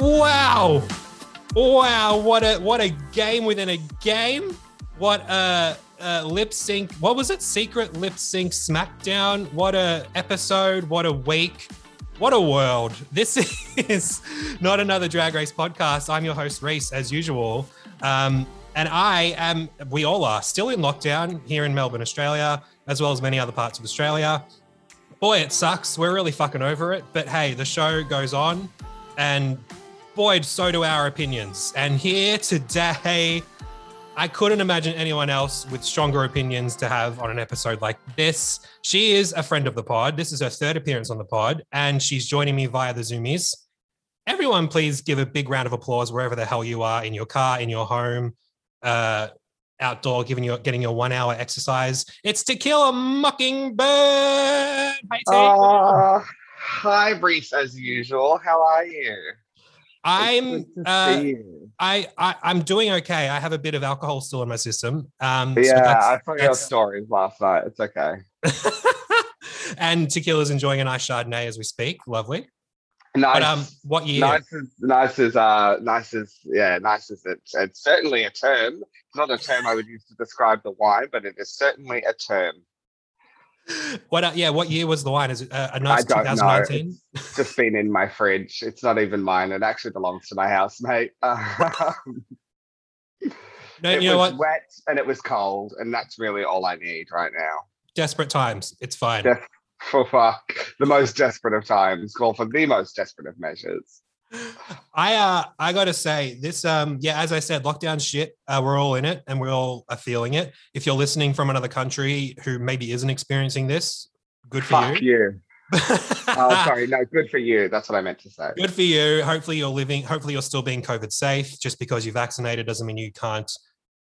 Wow. Wow, what a what a game within a game. What a, lip sync. What was it? Secret lip sync smackdown. What a episode. What a week. What a world. This is not another drag race podcast. I'm your host, Reese, as usual. Um, and I am, we all are still in lockdown here in Melbourne, Australia, as well as many other parts of Australia. Boy, it sucks. We're really fucking over it. But hey, the show goes on. And boy, so do our opinions. And here today, I couldn't imagine anyone else with stronger opinions to have on an episode like this. She is a friend of the pod. This is her third appearance on the pod, and she's joining me via the Zoomies. Everyone, please give a big round of applause wherever the hell you are in your car, in your home, uh, outdoor, giving you getting your one hour exercise. It's Tequila Mockingbird. Hey, team. Uh, hi, Reese, as usual. How are you? I'm uh. I, I I'm doing okay. I have a bit of alcohol still in my system. Um, so Yeah, that's- I saw your stories last night. It's okay. and tequila's enjoying a nice Chardonnay as we speak. Lovely. Nice. But um, what year? Nice is nice is uh nice is yeah nice is it's, it's certainly a term. It's not a term I would use to describe the wine, but it is certainly a term. What? Uh, yeah, what year was the wine? Is it uh, a nice 2019? It's just been in my fridge. It's not even mine. It actually belongs to my housemate. No, it you know was what? wet and it was cold, and that's really all I need right now. Desperate times. It's fine. Des- for fuck, the most desperate of times call for the most desperate of measures. I uh I gotta say this um yeah as I said lockdown shit uh, we're all in it and we're all are feeling it. If you're listening from another country who maybe isn't experiencing this, good for Fuck you. you. Oh, sorry. No, good for you. That's what I meant to say. Good for you. Hopefully you're living. Hopefully you're still being COVID safe. Just because you're vaccinated doesn't mean you can't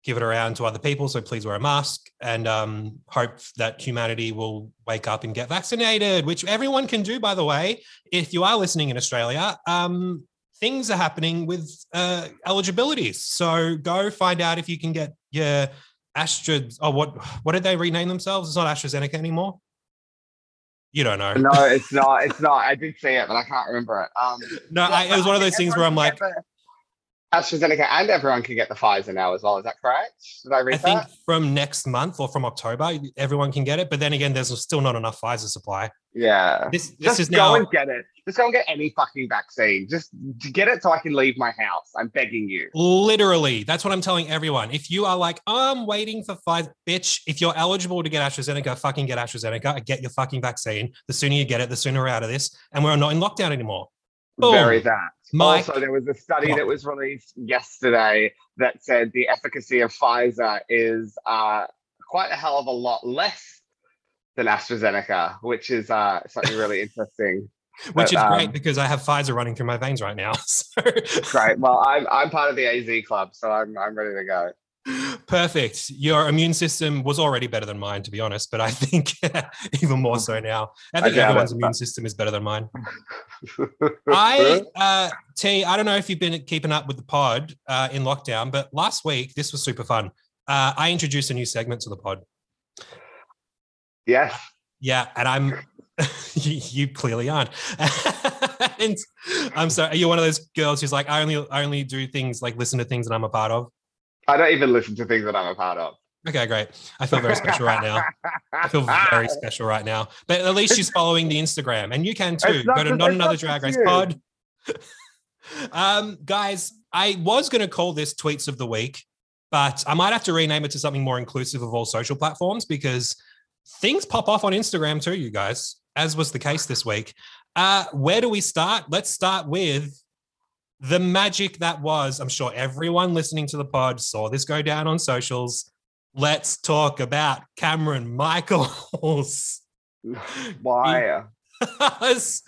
give it around to other people. So please wear a mask and um, hope that humanity will wake up and get vaccinated, which everyone can do, by the way. If you are listening in Australia, um, things are happening with uh, eligibilities. So go find out if you can get your Astra. Oh, what what did they rename themselves? It's not AstraZeneca anymore. You don't know. No, it's not. It's not. I did see it, but I can't remember it. Um, No, I, it was one of those things where I'm like, the AstraZeneca and everyone can get the Pfizer now as well. Is that correct? Did I read I think that? from next month or from October, everyone can get it. But then again, there's still not enough Pfizer supply. Yeah. This this Just is go now and get it. Just go and get any fucking vaccine. Just get it so I can leave my house. I'm begging you. literally that's what I'm telling everyone. If you are like, I'm waiting for Pfizer, bitch, if you're eligible to get AstraZeneca, fucking get AstraZeneca. Get your fucking vaccine. The sooner you get it, the sooner we're out of this, and we're not in lockdown anymore. Boom. Very that. Mike, also, there was a study that was released yesterday that said the efficacy of Pfizer is uh, quite a hell of a lot less than AstraZeneca, which is uh, something really interesting. which but, is great um, because I have Pfizer running through my veins right now. So Great. Well, I'm I'm part of the AZ club, so I'm I'm ready to go. Perfect. Your immune system was already better than mine, to be honest, but I think even more so now. I think doubt everyone's it, immune system is better than mine. I uh T, I don't know if you've been keeping up with the pod uh, in lockdown, but last week this was super fun. Uh, I introduced a new segment to the pod. yes. Yeah, and I'm you, you clearly aren't. and I'm sorry, are you one of those girls who's like, I only I only do things like listen to things that I'm a part of? I don't even listen to things that I'm a part of. Okay, great. I feel very special right now. I feel very special right now. But at least she's following the Instagram, and you can too. Go to not another drag race you. pod. um, guys, I was going to call this tweets of the week, but I might have to rename it to something more inclusive of all social platforms because things pop off on Instagram too, you guys, as was the case this week. Uh, where do we start? Let's start with the magic that was. I'm sure everyone listening to the pod saw this go down on socials. Let's talk about Kameron Michaels. Why? Because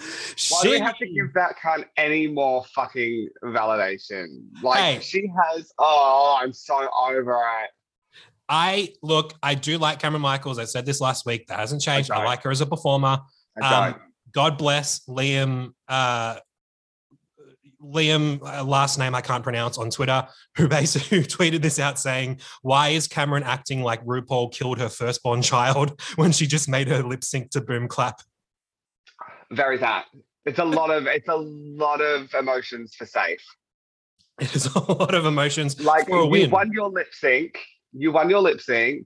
Why do we have to give that cunt any more fucking validation? Like Hey. she has. Oh, I'm so over it. I look, I do like Kameron Michaels. I said this last week. That hasn't changed. I, don't. like her as a performer. I Um. God bless Liam. Uh, Liam, uh, last name I can't pronounce on Twitter, who basically who tweeted this out saying, "Why is Kameron acting like RuPaul killed her firstborn child when she just made her lip sync to Boom Clap?" Very that. It's a lot of it's a lot of emotions for safe. It is a lot of emotions Like for a you win. won your lip sync. You won your lip sync.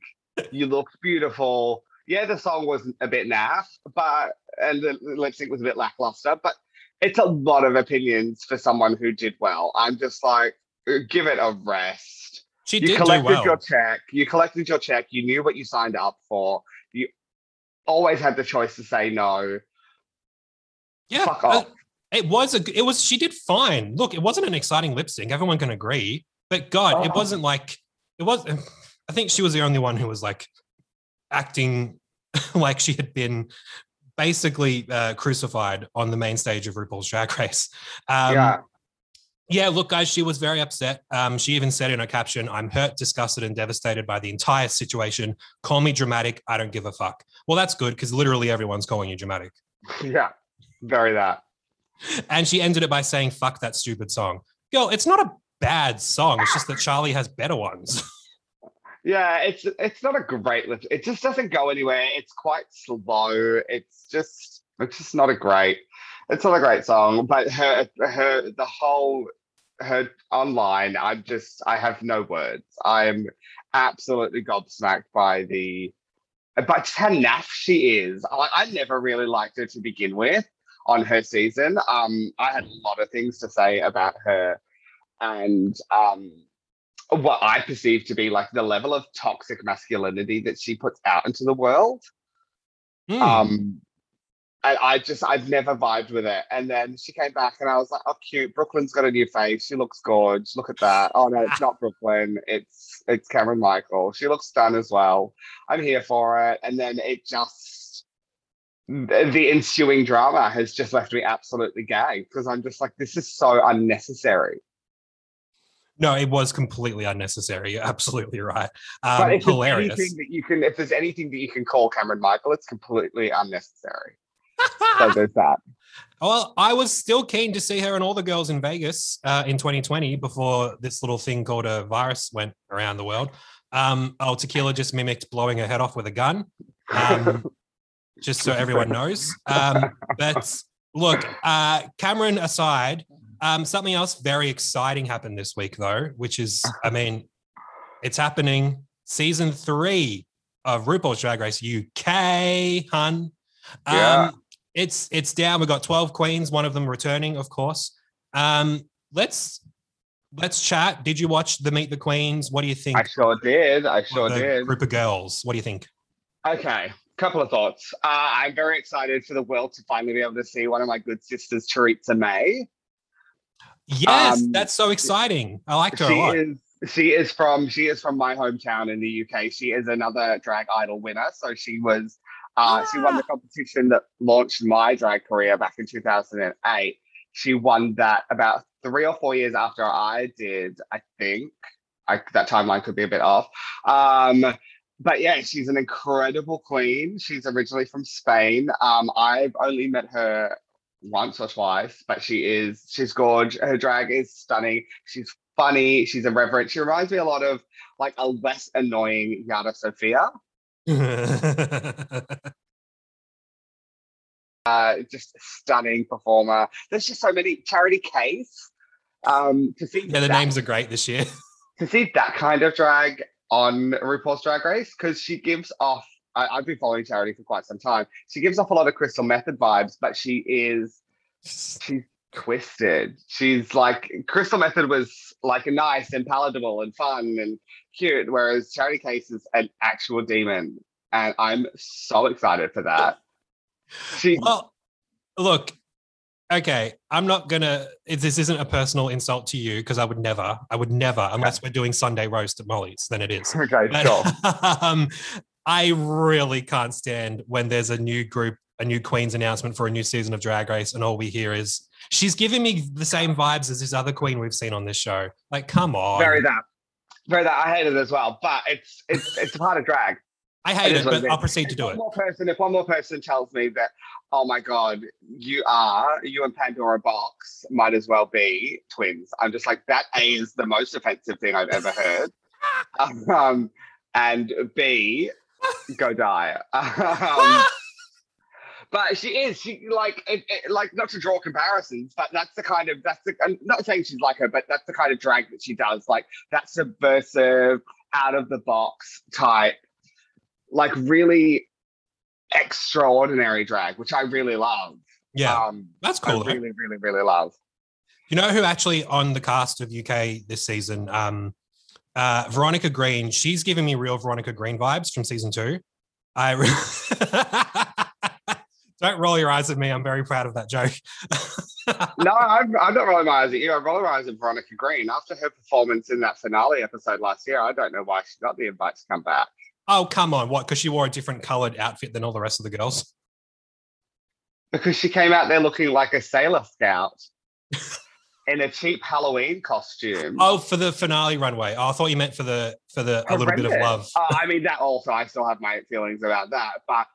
You looked beautiful. Yeah, the song was a bit naff, but and the lip sync was a bit lackluster. But it's a lot of opinions for someone who did well. I'm just like, give it a rest. She you did do collected well. your check. You collected your check. You knew what you signed up for. You always had the choice to say no. yeah, fuck uh, off. it was a. It was. She did fine. Look, it wasn't an exciting lip sync. Everyone can agree. But God, it Oh. wasn't like it was. I think she was the only one who was like acting like she had been basically uh, crucified on the main stage of RuPaul's Drag Race. Um, yeah. Yeah, look, guys, she was very upset. Um, she even said in her caption, I'm hurt, disgusted, and devastated by the entire situation. Call me dramatic. I don't give a fuck. Well, that's good because literally everyone's calling you dramatic. Yeah. Very that. And she ended it by saying, fuck that stupid song. Girl, it's not a bad song. It's just that Charli has better ones. Yeah, it's it's not a great lip. It just doesn't go anywhere. It's quite slow. It's just it's just not a great. It's not a great song. But her her the whole her online. I'm just I have no words. I'm absolutely gobsmacked by the but just how naff she is. I, I never really liked her to begin with on her season. Um, I had a lot of things to say about her, and um, what I perceive to be like the level of toxic masculinity that she puts out into the world. Hmm. Um, and I just I've never vibed with it. And then she came back, and I was like, "Oh, cute! Brooke Lynn's got a new face. She looks gorgeous. Look at that. Oh no, it's not Brooke Lynn. It's it's Kameron Michael. She looks done as well. I'm here for it." And then it just the the ensuing drama has just left me absolutely gay because I'm just like, this is so unnecessary. No, it was completely unnecessary. You're absolutely right. But Um, if there's hilarious. anything that you can, if there's anything that you can call Kameron Michael, it's completely unnecessary. So there's that. Well, I was still keen to see her and all the girls in Vegas uh, in 2020 before this little thing called a virus went around the world. Um, oh, Tequila just mimicked blowing her head off with a gun, um, just so everyone knows. Um, but look, uh, Kameron aside, um, something else very exciting happened this week, though, which is, I mean, it's happening season three of RuPaul's Drag Race UK, hun. Um, Yeah. It's it's down. We've got 12 queens, one of them returning, of course. Um, let's let's chat. Did you watch the Meet the Queens? What do you think? I sure did. I sure did. Group of girls. What do you think? Okay, couple of thoughts. Uh, I'm very excited for the world to finally be able to see one of my good sisters, Choriza May. Yes, Um, that's so exciting. I liked her She a lot. is she is from she is from my hometown in the UK. She is another drag idol winner. So she was uh, she won the Ah. competition that launched my drag career back in 2008. She won that about three or four years after I did, I think. I, that timeline could be a bit off. Um, but yeah, she's an incredible queen. She's originally from Spain. Um, I've only met her once or twice, but she is she's gorgeous. Her drag is stunning. She's funny. She's irreverent. She reminds me a lot of like a less annoying Yara Sofia. Uh, just a stunning performer. There's just so many. Charity Kase. Um, to see yeah, the that- names are great this year. to see that kind of drag on RuPaul's Drag Race because she gives off. I, I've been following Charity for quite some time. She gives off a lot of Crystal Methyd vibes, but she is she's twisted. She's like Crystal Methyd was like a nice and palatable and fun and cute, whereas Charity Kase is an actual demon, and I'm so excited for that. She Well, look, okay, I'm not gonna. This isn't a personal insult to you because I would never, I would never, unless we're doing Sunday roast at Molly's, then it is. okay, But, sure. um, I really can't stand when there's a new group, a new Queen's announcement for a new season of Drag Race, and all we hear is she's giving me the same vibes as this other Queen we've seen on this show. Like, come on, Very that, very that. I hate it as well, but it's it's it's a part of drag. I hate It it, but I'll proceed to do one it. More person, if one more person tells me that, oh my god, you are you and Pandora Boxx might as well be twins. I'm just like that. A is the most offensive thing I've ever heard. um, and B, go die. Um, but she is she like it, it, like not to draw comparisons, but that's the kind of that's the I'm not saying she's like her, but that's the kind of drag that she does. Like that subversive, out of the box type, like really extraordinary drag, which I really love. Yeah, um, that's cool. though. really, really, really love. You know who actually on the cast of UK this season? Um, uh, Veronica Green. She's giving me real Veronica Green vibes from season two. I re- don't roll your eyes at me. I'm very proud of that joke. No, I'm, I'm not rolling my eyes at you. I'm rolling my eyes at Veronica Green after her performance in that finale episode last year. I don't know why she got the invite to come back. oh come on, what? Because she wore a different colored outfit than all the rest of the girls. because she came out there looking like a sailor scout in a cheap Halloween costume. Oh, for the finale runway. Oh, I thought you meant for the for the a little bit of love. Uh, I mean, that also, I still have my feelings about that. But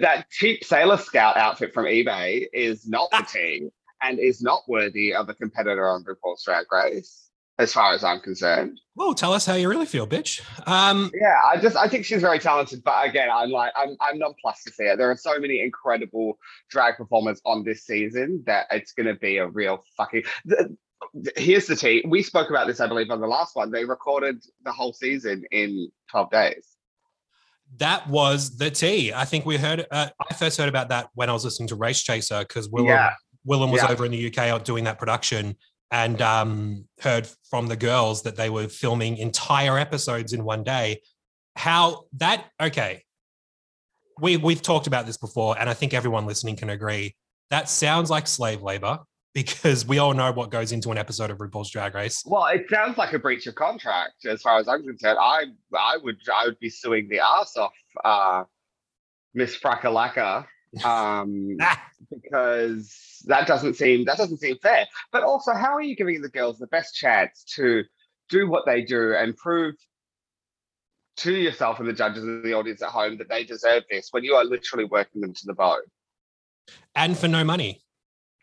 that cheap sailor scout outfit from eBay is not the team and is not worthy of a competitor on RuPaul's Drag Race, as far as I'm concerned. Well, tell us how you really feel, bitch. Um, Yeah, I just I think she's very talented, but again, I'm like I'm I'm nonplussed to see her. There are so many incredible drag performers on this season that it's going to be a real fucking. The, the- here's the tea. We spoke about this, I believe, on the last one. They recorded the whole season in 12 days. that was the tea. I think we heard. Uh, I first heard about that when I was listening to Race Chaser because Willam Yeah. Willam was Yeah. over in the UK doing that production and um, heard from the girls that they were filming entire episodes in one day. How that okay? We we've talked about this before, and I think everyone listening can agree that sounds like slave labor because we all know what goes into an episode of RuPaul's Drag Race. Well, it sounds like a breach of contract, as far as I'm concerned. I I would I would be suing the ass off uh, Miss Frakalaka. Um, because that doesn't seem that doesn't seem fair. But also, how are you giving the girls the best chance to do what they do and prove to yourself and the judges and the audience at home that they deserve this when you are literally working them to the bone and for no money.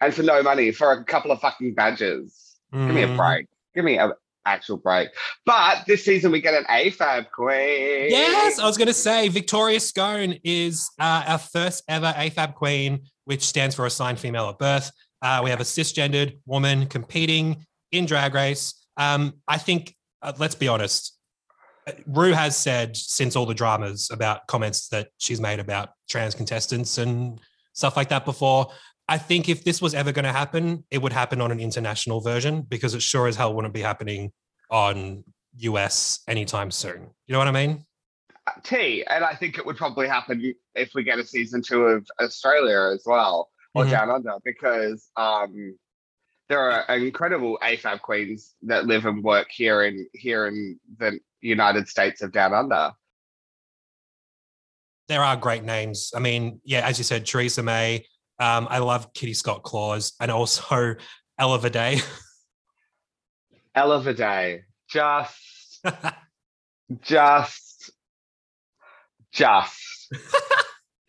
and for no money for a couple of fucking badges? Give me a Mm. break. Give me an actual break. But this season we get an AFAB queen. Yes, I was going to say Victoria Scone is uh, our first ever AFAB queen, which stands for assigned female at birth. Uh, we have a cisgendered woman competing in Drag Race. Um, I think, uh, let's be honest, uh, Ru has said since all the dramas about comments that she's made about trans contestants and stuff like that before. I think if this was ever going to happen, it would happen on an international version because it sure as hell wouldn't be happening on US anytime soon. You know what I mean? T, and I think it would probably happen if we get a season two of Australia as well, or Mhm. Down Under, because um, there are incredible AFAB queens that live and work here in here in the United States of Down Under. there are great names. I mean, yeah, as you said, Choriza May. Um, I love Kitty Scott Claus and also Ella Day. Ella Day, just, just, just,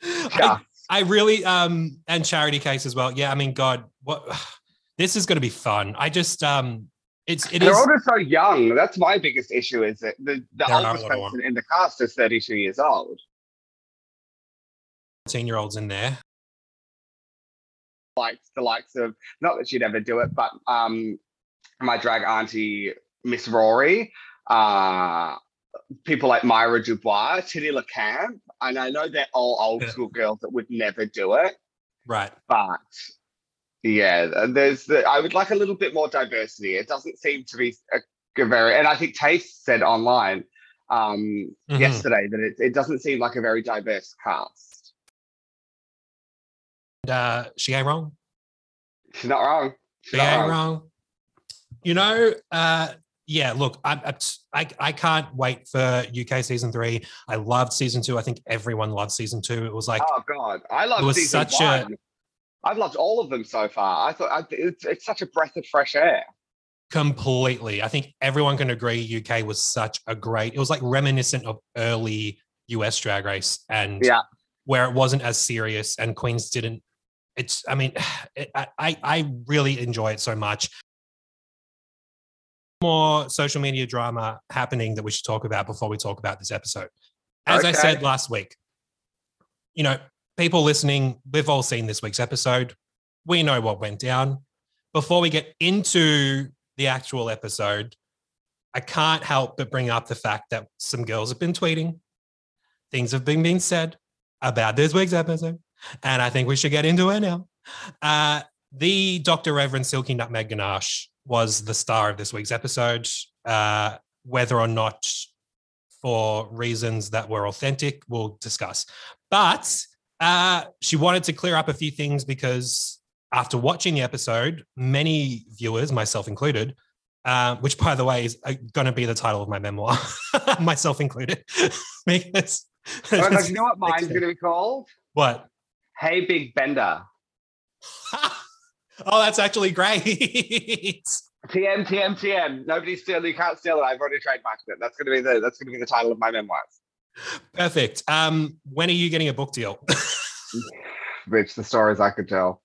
I, just. I really um and Charity Kase as well. Yeah, I mean, God, what this is going to be fun. I just um, it's it They're is all just so young. That's my biggest issue. Is that the the oldest person in the cast is thirty two years old. fourteen year olds in there. Like the likes of not that she'd ever do it, but um my drag auntie Miss Rory, uh people like Myra Dubois, Titty LeCamp, and I know they're all old school girls that would never do it, Right. but yeah, there's the, I would like a little bit more diversity. It doesn't seem to be a, a very, and I think Taste said online um Mhm. yesterday that it, it doesn't seem like a very diverse cast. Uh, she ain't wrong. She's not wrong. She's She not ain't wrong. wrong. You know, uh, yeah, look, I, I, I, can't wait for UK season three. I loved season two. I think everyone loved season two. It was like, oh god, I love it was season such a- one. I've loved all of them so far. I thought I, it's, it's such a breath of fresh air. completely. I think everyone can agree UK was such a great, it was like reminiscent of early US drag race and Yeah. where it wasn't as serious and Queens didn't. It's, I mean, it, I, I I really enjoy it so much. More social media drama happening that we should talk about before we talk about this episode. As I said last week, you know, people listening, we've all seen this week's episode. We know what went down. Before we get into the actual episode, I can't help but bring up the fact that some girls have been tweeting. Things have been being said about this week's episode. And I think we should get into it now. Uh, the Dr. Reverend Silky Nutmeg Ganache was the star of this week's episode. Uh, whether or not for reasons that were authentic, we'll discuss. But uh, she wanted to clear up a few things because after watching the episode, many viewers, myself included, uh, which by the way is going to be the title of my memoir, myself included, because. Oh, you know what mine's going to be called? What? Hey, Big Bender. oh, that's actually great. TM, TM, TM. Nobody steal. You can't steal it. I've already trademarked it. That's going to be the. That's going to be the title of my memoirs. Perfect. Um, when are you getting a book deal? Rich, the stories I could tell.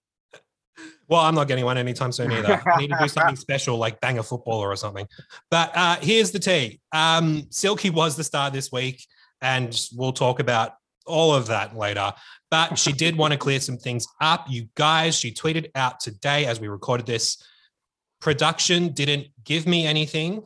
Well, I'm not getting one anytime soon either. I need to do something special like bang a footballer or something. But uh, here's the tea. Um, Silky was the star this week, and we'll talk about all of that later. But she did want to clear some things up. You guys, she tweeted out today as we recorded this production didn't give me anything.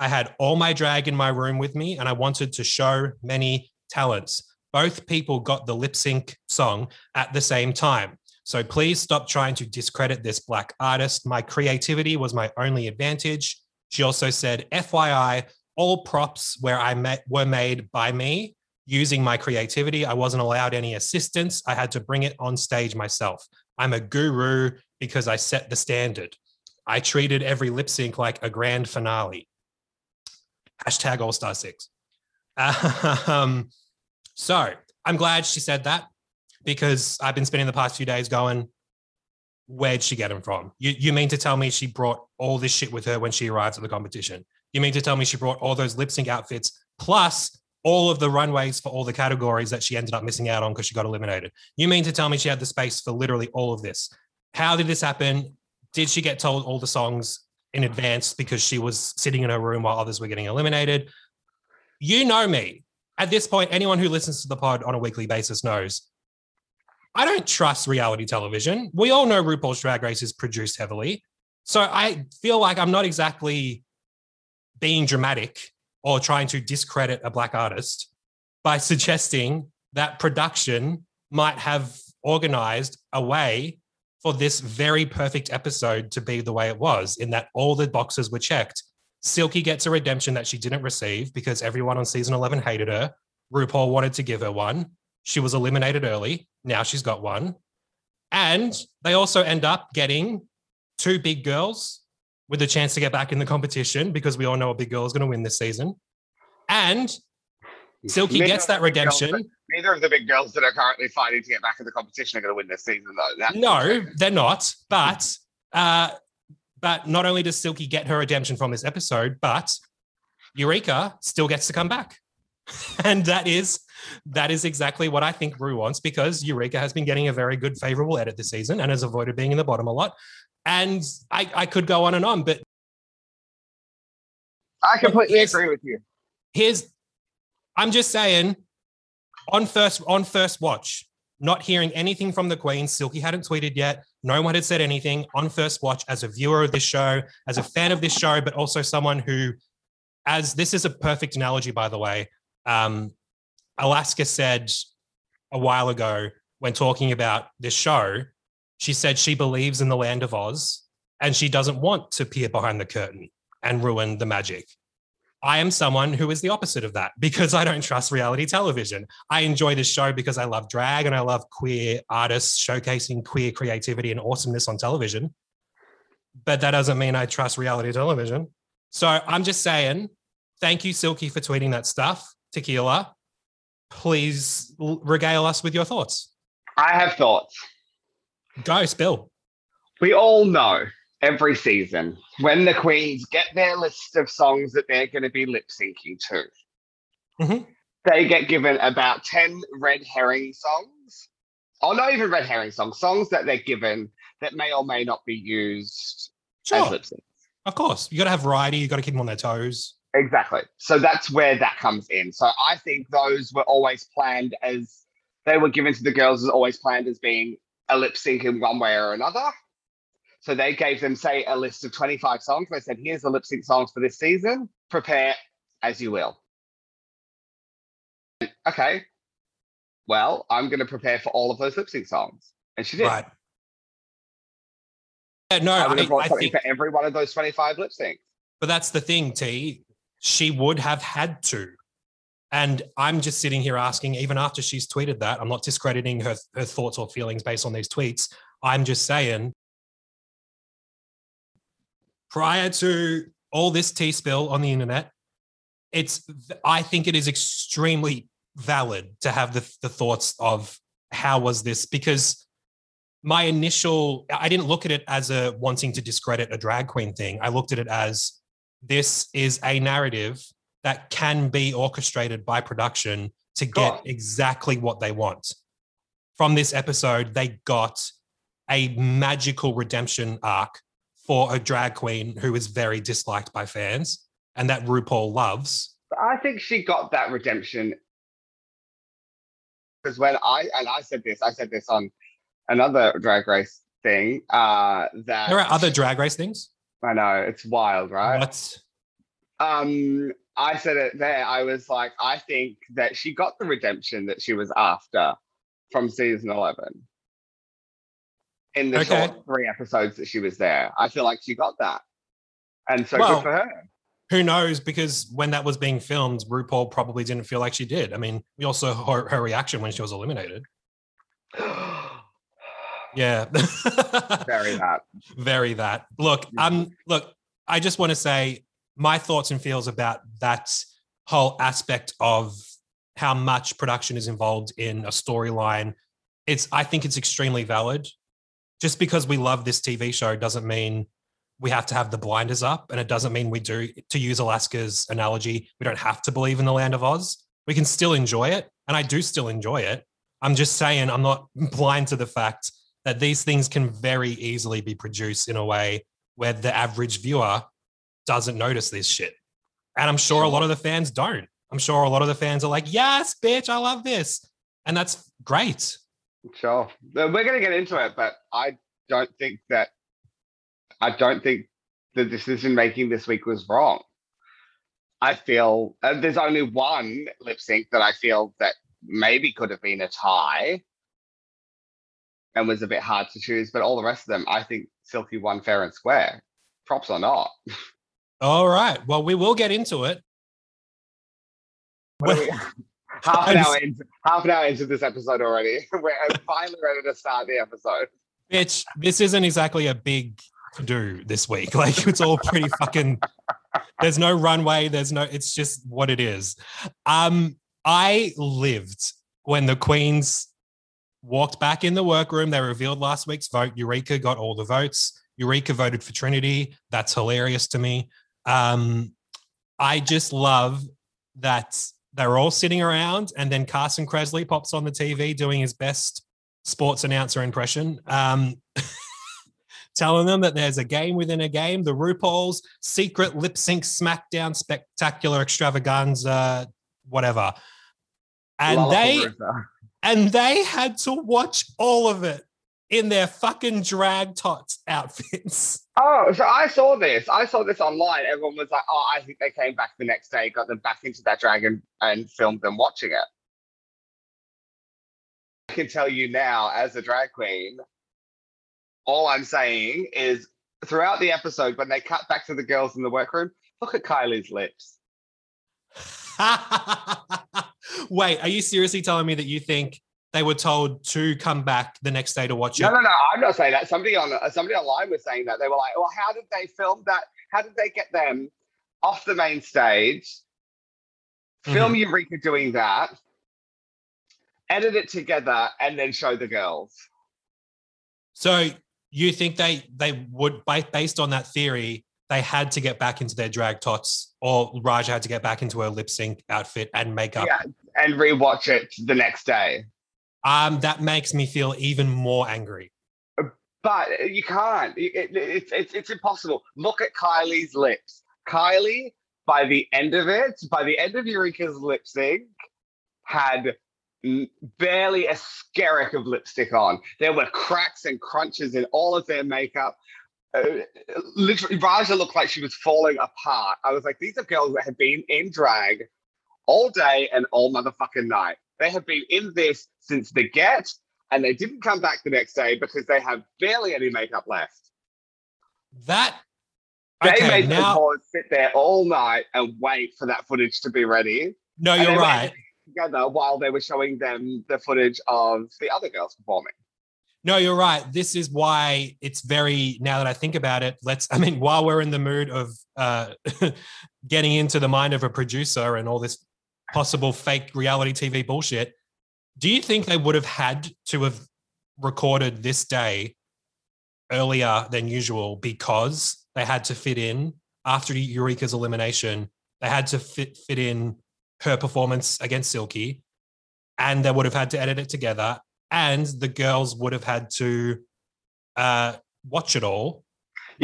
I had all my drag in my room with me, and I wanted to show many talents. Both people got the lip sync song at the same time. So please stop trying to discredit this black artist. My creativity was my only advantage. She also said, FYI, all props where I met were made by me using my creativity. I wasn't allowed any assistance. I had to bring it on stage myself. I'm a guru because I set the standard. I treated every lip sync like a grand finale. Hashtag All Star Six. Um, so I'm glad she said that because I've been spending the past few days going, where'd she get them from? You, you mean to tell me she brought all this shit with her when she arrived at the competition? You mean to tell me she brought all those lip sync outfits plus all of the runways for all the categories that she ended up missing out on because she got eliminated? You mean to tell me she had the space for literally all of this? How did this happen? Did she get told all the songs in advance because she was sitting in her room while others were getting eliminated? You know me. At this point, anyone who listens to the pod on a weekly basis knows I don't trust reality television. We all know RuPaul's Drag Race is produced heavily. So I feel like I'm not exactly being dramatic or trying to discredit a black artist by suggesting that production might have organized a way for this very perfect episode to be the way it was, in that all the boxes were checked. Silky gets a redemption that she didn't receive because everyone on season 11 hated her. RuPaul wanted to give her one. She was eliminated early. Now she's got one. And they also end up getting two big girls with a chance to get back in the competition because we all know a big girl is going to win this season. And Silky neither gets that redemption. Girls, neither of the big girls that are currently fighting to get back in the competition are going to win this season, though. That's no, they're not. But uh, but not only does Silky get her redemption from this episode, but Eureka still gets to come back, and that is that is exactly what I think Ru wants because Eureka has been getting a very good, favorable edit this season and has avoided being in the bottom a lot. And I, I could go on and on, but I completely agree with you. Here's I'm just saying, on first on first watch, not hearing anything from the Queen. Silky hadn't tweeted yet. No one had said anything on first watch as a viewer of this show, as a fan of this show, but also someone who, as this is a perfect analogy, by the way. Um, Alaska said a while ago when talking about this show, she said she believes in the land of Oz and she doesn't want to peer behind the curtain and ruin the magic. I am someone who is the opposite of that because I don't trust reality television. I enjoy this show because I love drag and I love queer artists showcasing queer creativity and awesomeness on television. But that doesn't mean I trust reality television. So I'm just saying, thank you, Silky, for tweeting that stuff. Tequila, please regale us with your thoughts. I have thoughts. Go, spill. We all know every season when the queens get their list of songs that they're going to be lip syncing to. Mm-hmm. They get given about 10 red herring songs. or not even red herring songs, songs that they're given that may or may not be used sure. as lip syncs. Of course. You got to have variety. You got to keep them on their toes. Exactly. So that's where that comes in. So I think those were always planned as they were given to the girls as always planned as being a lip sync in one way or another. So they gave them, say, a list of 25 songs. They said, here's the lip sync songs for this season. Prepare as you will. Okay. Well, I'm going to prepare for all of those lip sync songs. And she did. Right. Yeah, no, I would have I, brought I something think, for every one of those 25 lip syncs. but that's the thing, T. She would have had to. And I'm just sitting here asking, even after she's tweeted that, I'm not discrediting her, her thoughts or feelings based on these tweets. I'm just saying, prior to all this tea spill on the internet, it's I think it is extremely valid to have the, the thoughts of how was this because my initial I didn't look at it as a wanting to discredit a drag queen thing. I looked at it as this is a narrative that can be orchestrated by production to get Sure. exactly what they want. From this episode, they got a magical redemption arc for a drag queen who is very disliked by fans and that RuPaul loves. I think she got that redemption because when I and I said this, I said this on another drag race thing. Uh, that There are other drag race things. I know it's wild, right? What? Um, I said it there. I was like, I think that she got the redemption that she was after from season eleven. In the Okay. short three episodes that she was there, I feel like she got that, and so Well, good for her. Who knows? Because when that was being filmed, RuPaul probably didn't feel like she did. I mean, we also her, her reaction when she was eliminated. Yeah. Very that. very that. Look, um, look, I just want to say my thoughts and feels about that whole aspect of how much production is involved in a storyline. It's I think it's extremely valid. Just because we love this TV show doesn't mean we have to have the blinders up, and it doesn't mean we do. To use Alaska's analogy, we don't have to believe in the land of Oz. We can still enjoy it, and I do still enjoy it. I'm just saying I'm not blind to the fact that these things can very easily be produced in a way where the average viewer doesn't notice this shit. And I'm sure a lot of the fans don't. I'm sure a lot of the fans are like, yes, bitch, I love this. And that's great. Sure. We're going to get into it, but I don't think that, I don't think the decision making this week was wrong. I feel uh, there's only one lip sync that I feel that maybe could have been a tie and was a bit hard to choose, but all the rest of them, I think Silky won fair and square. Props or not. All right. Well, we will get into it. We- half an hour into half an hour into this episode already. We're finally ready to start the episode. Bitch, this isn't exactly a big to do this week. Like it's all pretty fucking there's no runway, there's no it's just what it is. Um I lived when the queens walked back in the workroom. They revealed last week's vote. Eureka got all the votes. Eureka voted for Trinity. That's hilarious to me. Um, I just love that they're all sitting around, and then Carson Kressley pops on the TV doing his best sports announcer impression, um, telling them that there's a game within a game. The RuPaul's secret lip sync SmackDown spectacular extravaganza, whatever. And they and they had to watch all of it in their fucking drag tots outfits. Oh, so I saw this. I saw this online. Everyone was like, "Oh, I think they came back the next day, got them back into that dragon, and filmed them watching it." I can tell you now, as a drag queen, all I'm saying is throughout the episode, when they cut back to the girls in the workroom, look at Kylie's lips. Wait, are you seriously telling me that you think they were told to come back the next day to watch No, it? no, no. No. I'm not saying that. Somebody on uh, somebody online was saying that they were like, "Well, how did they film that? How did they get them off the main stage? Film Eureka doing that, edit it together, and then show the girls." So you think they they would based on that theory, they had to get back into their drag tots, or Ra'Jah had to get back into her lip sync outfit and makeup. Yeah, and rewatch it the next day. Um, that makes me feel even more angry. But you can't. It- it- it's it's impossible. Look at Kylie's lips. Kylie, by the end of it, by the end of Eureka's lip sync, had barely a skerrick of lipstick on. There were cracks and crunches in all of their makeup. Uh, literally, Ra'Jah looked like she was falling apart. I was like, these are girls that have been in drag all day and all motherfucking night. They have been in this since the get, and they didn't come back the next day because they have barely any makeup left. That They okay made now. the sit there all night and wait for that footage to be ready. No, you're right. Together while they were showing them the footage of the other girls performing. No, you're right. This is why it's very now that I think about it. Let's. I mean, while we're in the mood of uh, getting into the mind of a producer and all this possible fake reality TV bullshit, do you think they would have had to have recorded this day earlier than usual because they had to fit in after Eureka's elimination? They had to fit fit in her performance against Silky, and they would have had to edit it together and the girls would have had to uh, watch it all.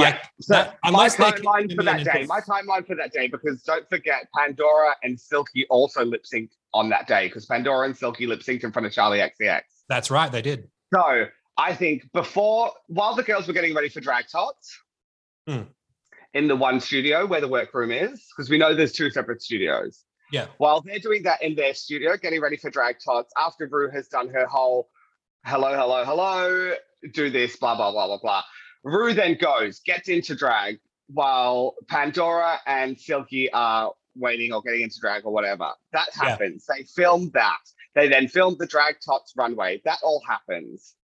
Yeah. So that- my unless timeline for that day, my timeline for that day, because don't forget Pandora and Silky also lip synced on that day because Pandora and Silky lip synced in front of Charli XCX. That's right, they did. So I think before, while the girls were getting ready for Drag Tots Hmm. in the one studio where the workroom is, because we know there's two separate studios. Yeah. While they're doing that in their studio, getting ready for Drag Tots, after Ru has done her whole hello, hello, hello, do this, blah, blah, blah, blah, blah. Ru then goes, gets into drag while Pandora and Silky are waiting or getting into drag or whatever. That Yeah. happens. They filmed that. They then filmed the drag tots runway. That all happens.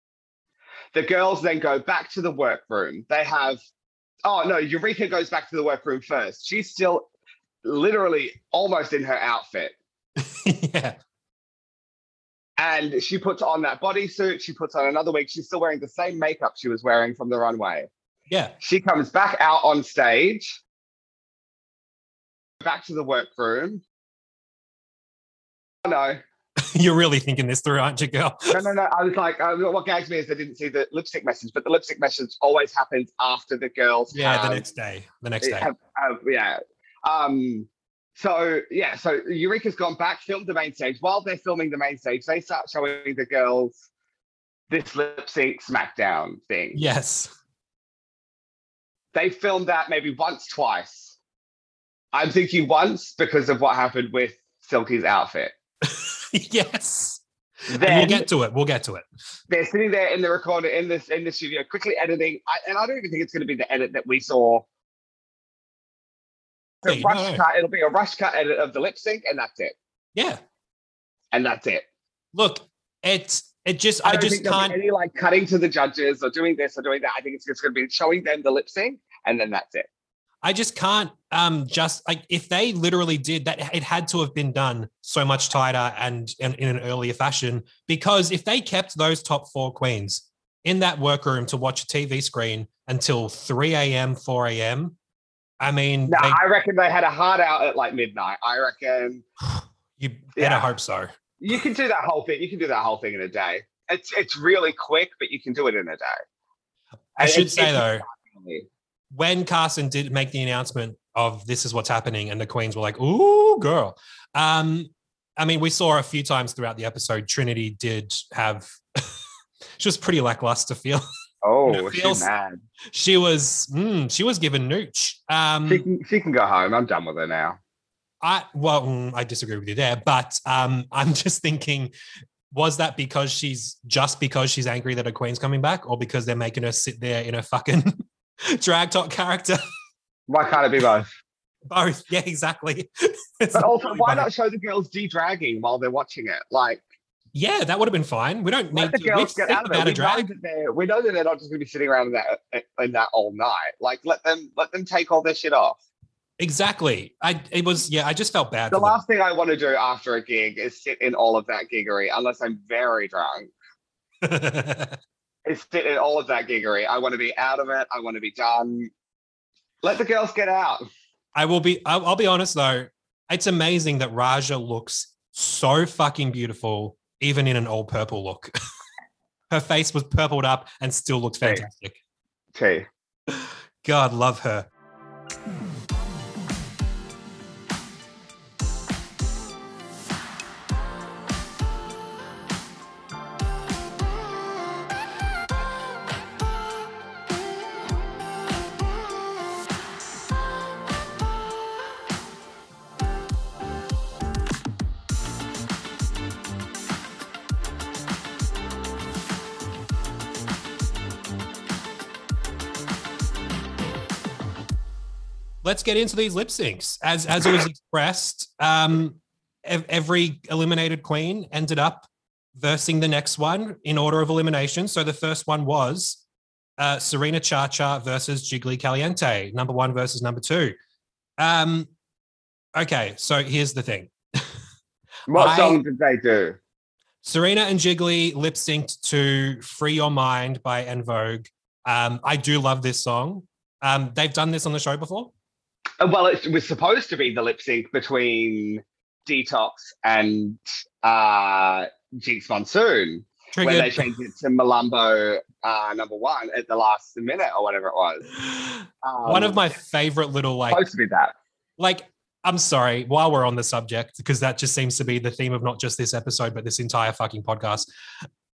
The girls then go back to the workroom. They have, oh no, Eureka goes back to the workroom first. She's still literally almost in her outfit. yeah. And she puts on that bodysuit. She puts on another wig. She's still wearing the same makeup she was wearing from the runway. Yeah. She comes back out on stage, back to the workroom. Oh, no, You're really thinking this through, aren't you, girl? no, no, no. I was like, uh, what gags me is I didn't see the lipstick message, but the lipstick message always happens after the girls. Yeah, the next day. The next day. have- have- yeah. Um. So yeah. So Eureka's gone back, filmed the main stage. While they're filming the main stage, they start showing the girls this lip sync SmackDown thing. Yes. They filmed that maybe once, twice. I'm thinking once because of what happened with Silky's outfit. yes. Then we'll get to it. We'll get to it. they're sitting there in the recorder in this in the studio, quickly editing. I, and I don't even think it's going to be the edit that we saw. A rush no. cut. It'll be a rush cut edit of the lip sync, and that's it. Yeah. And that's it. Look, it's it just I, I, just think there'll be can't any like cutting to the judges or doing this or doing that. I think it's just going to be showing them the lip sync, and then that's it. I just can't um just like if they literally did that it had to have been done so much tighter and, and in an earlier fashion because if they kept those top four queens in that workroom to watch a TV screen until 3 a.m. 4 a.m. I mean No, they- I reckon they had a hard out at like midnight. I reckon you better Yeah. hope so. you can do that whole thing. You can do that whole thing in a day. It's it's really quick, but you can do it in a day. I And should say though, when Carson did make the announcement of this is what's happening, and the Queens were like, "Ooh, girl." Um, I mean, we saw a few times throughout the episode. Trinity did have. she was pretty lackluster. Feel Oh, she's mad. she was. Mm, she was given nooch. Um, She can she can go home. I'm done with her now. I well, mm, I disagree with you there, but um, I'm just thinking. Was that because she's just because she's angry that her queen's coming back, or because they're making her sit there in a fucking drag top character? Why can't it be both? Both. Yeah, exactly. It's But also, why both. not show the girls de-dragging while they're watching it? Like, Yeah, that would have been fine. We don't need let the to we girls get out of it. We know, that they're, we know that they're not just going to be sitting around in that in that all night. Like, let them let them take all their shit off. Exactly. I it was yeah, I just felt bad The last thing I want to do after a gig is sit in all of that giggery, unless I'm very drunk. Is sit in all of that giggery. I want to be out of it. I want to be done. Let the girls get out. I will be I'll, I'll be honest though. It's amazing that Ra'Jah looks so fucking beautiful even in an all purple look. her face was purpled up and still looked fantastic. T. God love her. Let's get into these lip syncs. As as it was expressed, um, ev- every eliminated queen ended up versing the next one in order of elimination. So the first one was uh, Serena Chacha versus Jiggly Caliente, number one versus number two. Um, okay, so here's the thing. What I- song did they do? Serena and Jiggly lip synced to Free Your Mind by En Vogue. Um, I do love this song. Um, they've done this on the show before. Uh, Well, it was supposed to be the lip sync between Detox and uh, Jinkx Monsoon when they changed it to Malambo uh, number one at the last minute or whatever it was. Um, One of my favorite little like supposed to be that. like I'm sorry, while we're on the subject, because that just seems to be the theme of not just this episode, but this entire fucking podcast.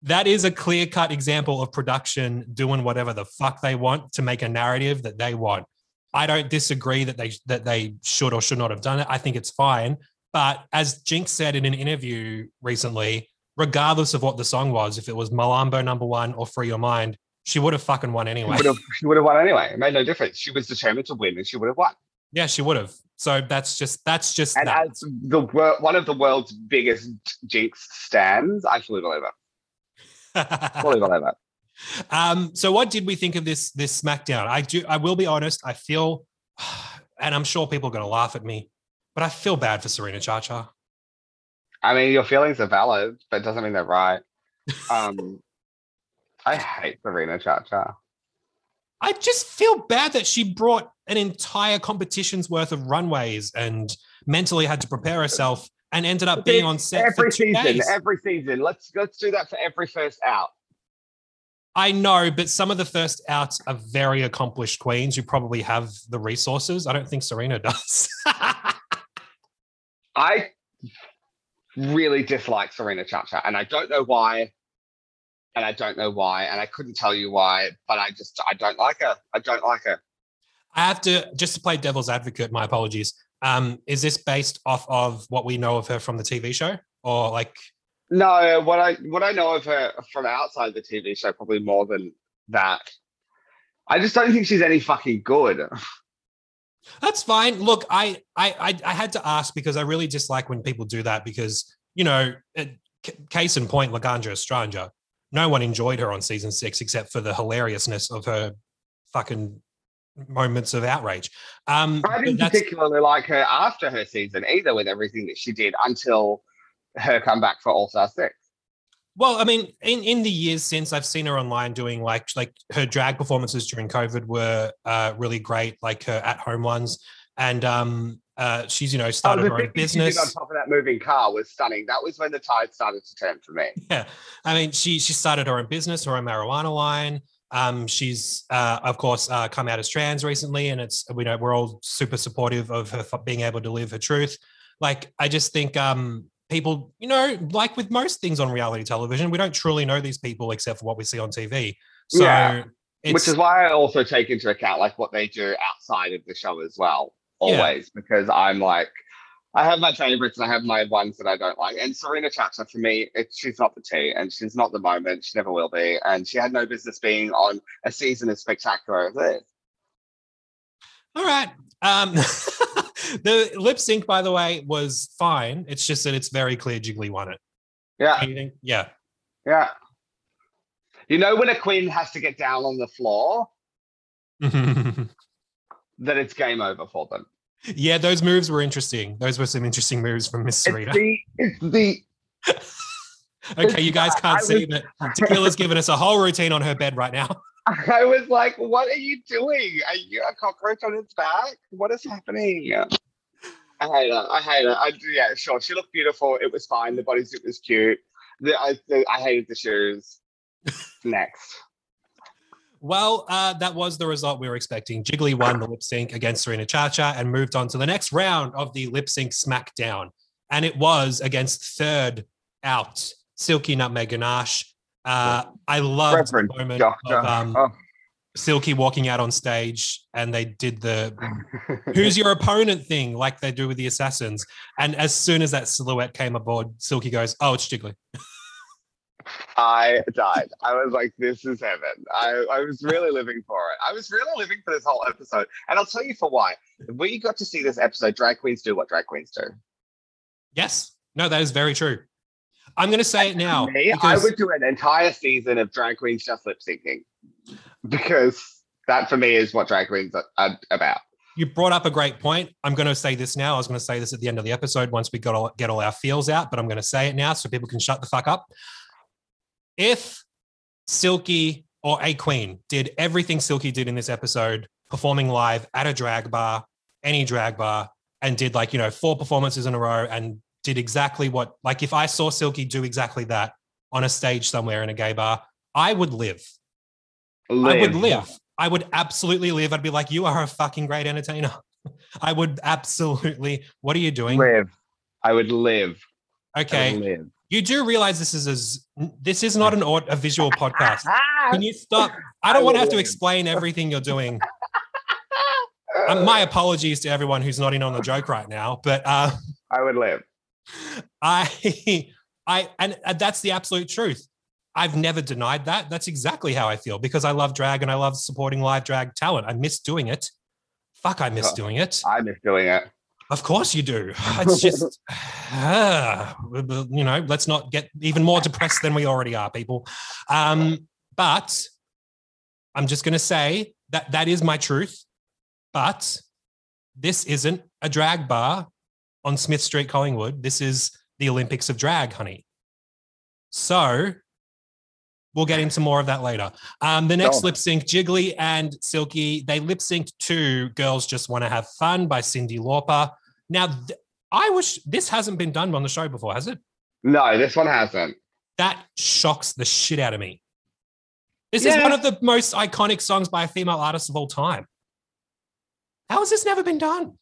That is a clear cut example of production doing whatever the fuck they want to make a narrative that they want. I don't disagree that they that they should or should not have done it. I think it's fine. But as Jinkx said in an interview recently, regardless of what the song was, if it was Malambo number one or Free Your Mind, she would have fucking won She anyway. would have she would have won anyway. It made no difference. She was determined to win and she would have won. Yeah, she would have. So that's just that's just And that. as the one of the world's biggest Jinkx stands, I fully believe it. Fully believe it. Um, so what did we think of this this SmackDown? I do. I will be honest. I feel, and I'm sure people are going to laugh at me, but I feel bad for Serena Chacha. I mean, your feelings are valid, but it doesn't mean they're right. Um, I hate Serena Chacha. I just feel bad that she brought an entire competition's worth of runways and mentally had to prepare herself and ended up being on set for every two season. days. Every season. Let's let's do that for every first out. I know, but some of the first outs are very accomplished queens who probably have the resources. I don't think Serena does. I really dislike Serena Chacha, and I don't know why. And I don't know why, and I couldn't tell you why, but I just I don't like her. I don't like her. I have to just to play devil's advocate. My apologies. Um, is this based off of what we know of her from the TV show, or like? No, what I what I know of her from outside the TV show, probably more than that. I just don't think she's any fucking good. That's fine. Look, I, I I I had to ask because I really dislike when people do that because you know, c- case in point, Laganja Estranja. No one enjoyed her on season six except for the hilariousness of her fucking moments of outrage. Um, I didn't particularly like her after her season either, with everything that she did until her comeback for All Star Six. Well, I mean, in, in the years since I've seen her online doing like like her drag performances during COVID were uh, really great, like her at home ones, and um, uh, she's you know started Oh, her thing own did on top of that moving car was stunning. That was when the tide started to turn for me. Yeah, I mean, she she started her own business, her own marijuana line. Um, she's uh, of course uh, come out as trans recently, and it's we know we're all super supportive of her being able to live her truth. Like, I just think um, people, you know, like with most things on reality television, we don't truly know these people except for what we see on TV. So, Yeah, it's, Which is why I also take into account like what they do outside of the show as well, Yeah. always, because I'm like, I have my favorites and I have my ones that I don't like. And Serena Chacha, for me, it, she's not the tea and she's not the moment. She never will be. And she had no business being on a season as spectacular as this. All right. Um, the lip sync, by the way, was fine. It's just that it's very clear Jiggly won it. Yeah? Yeah. yeah. You know when a queen has to get down on the floor, that it's game over for them. yeah, those moves were interesting. Those were some interesting moves from Miss Serena. It's the, it's the Okay, you guys can't was- see that Tequila's giving us a whole routine on her bed right now. I was like, what are you doing? Are you a cockroach on its back? What is happening? I hate her. I hate her. I, yeah, sure. She looked beautiful. It was fine. The bodysuit was cute. The, I, the, I hated the shoes. Next. Well, uh, that was the result we were expecting. Jiggly won the lip sync against Serena Chacha and moved on to the next round of the lip sync SmackDown. And it was against third out Silky Nutmeg Ganache. Uh, I love Reverend the moment Doctor. of um, Oh. Silky walking out on stage and they did the who's your opponent thing like they do with the assassins. And as soon as that silhouette came aboard, Silky goes, Oh, it's Jiggly. I died. I was like, this is heaven. I, I was really living for it. I was really living for this whole episode. And I'll tell you for why. We got to see this episode, drag queens do what drag queens do. Yes. No, that is very true. I'm going to say it now. Me, I would do an entire season of drag queens just lip syncing because that for me is what drag queens are, are about. you brought up a great point. I'm going to say this now. I was going to say this at the end of the episode once we got all, get all our feels out, but I'm going to say it now so people can shut the fuck up. If Silky or A Queen did everything Silky did in this episode, performing live at a drag bar, any drag bar, and did like, you know, four performances in a row and did exactly what, like, if I saw Silky do exactly that on a stage somewhere in a gay bar, I would live. I would live. I would absolutely live. I'd be like, you are a fucking great entertainer. I would absolutely. What are you doing? Live. I would live. I Okay, would live. you do realize this is a, this is not an aud- a visual podcast. Can you stop? I don't I want to have to explain everything you're doing. Um, my apologies to everyone who's not in on the joke right now, but uh, I would live. I, I, and uh, that's the absolute truth. I've never denied that. That's exactly how I feel because I love drag and I love supporting live drag talent. I miss doing it. Fuck, I miss doing it. I miss doing it. Of course you do. It's just, ah, you know, let's not get even more depressed than we already are, people. Um, but I'm just going to say that that is my truth. But this isn't a drag bar on Smith Street, Collingwood. This is the Olympics of drag, honey. So we'll get into more of that later. Um, the next lip sync, Jiggly and Silky, they lip synced to Girls Just Want to Have Fun by Cyndi Lauper. Now, th- I wish this hasn't been done on the show before, has it? No, this one hasn't. That shocks the shit out of me. This is one of the most iconic songs by a female artist of all time. How has this never been done?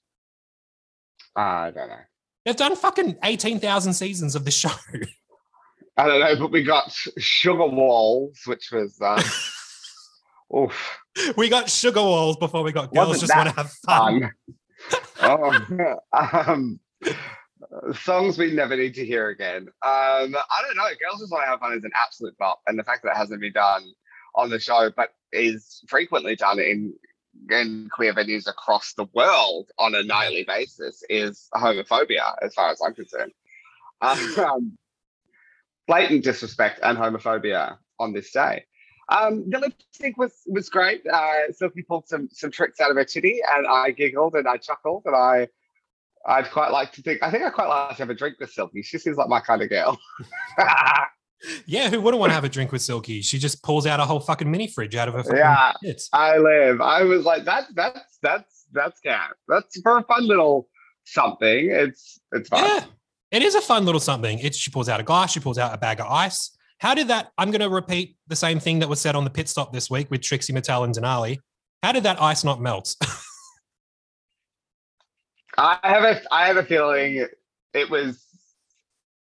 I don't know. They've done fucking 18,000 seasons of the show. I don't know, but we got Sugar Walls, which was uh, oof, we got Sugar Walls before we got Girls Wasn't Just Want to Have Fun. fun. oh, um, songs we never need to hear again. Um, I don't know. Girls Just Want to Have Fun is an absolute bop, and the fact that it hasn't been done on the show, but is frequently done in in queer venues across the world on a nightly basis is homophobia, as far as I'm concerned. Um, blatant disrespect and homophobia on this day. Um, the lip sync was was great. Uh, Sophie pulled some some tricks out of her titty, and I giggled and I chuckled, and I I'd quite like to think. I think I quite like to have a drink with Sophie. She seems like my kind of girl. Yeah, who wouldn't want to have a drink with Silky? She just pulls out a whole fucking mini fridge out of her Yeah. I live. I was like, that's that's that's that's cat. That's for a fun little something. It's it's fun. Yeah, it is a fun little something. It's she pulls out a glass, she pulls out a bag of ice. How did that? I'm going to repeat the same thing that was said on the pit stop this week with Trixie Mattel and Denali. How did that ice not melt? I have a I have a feeling it was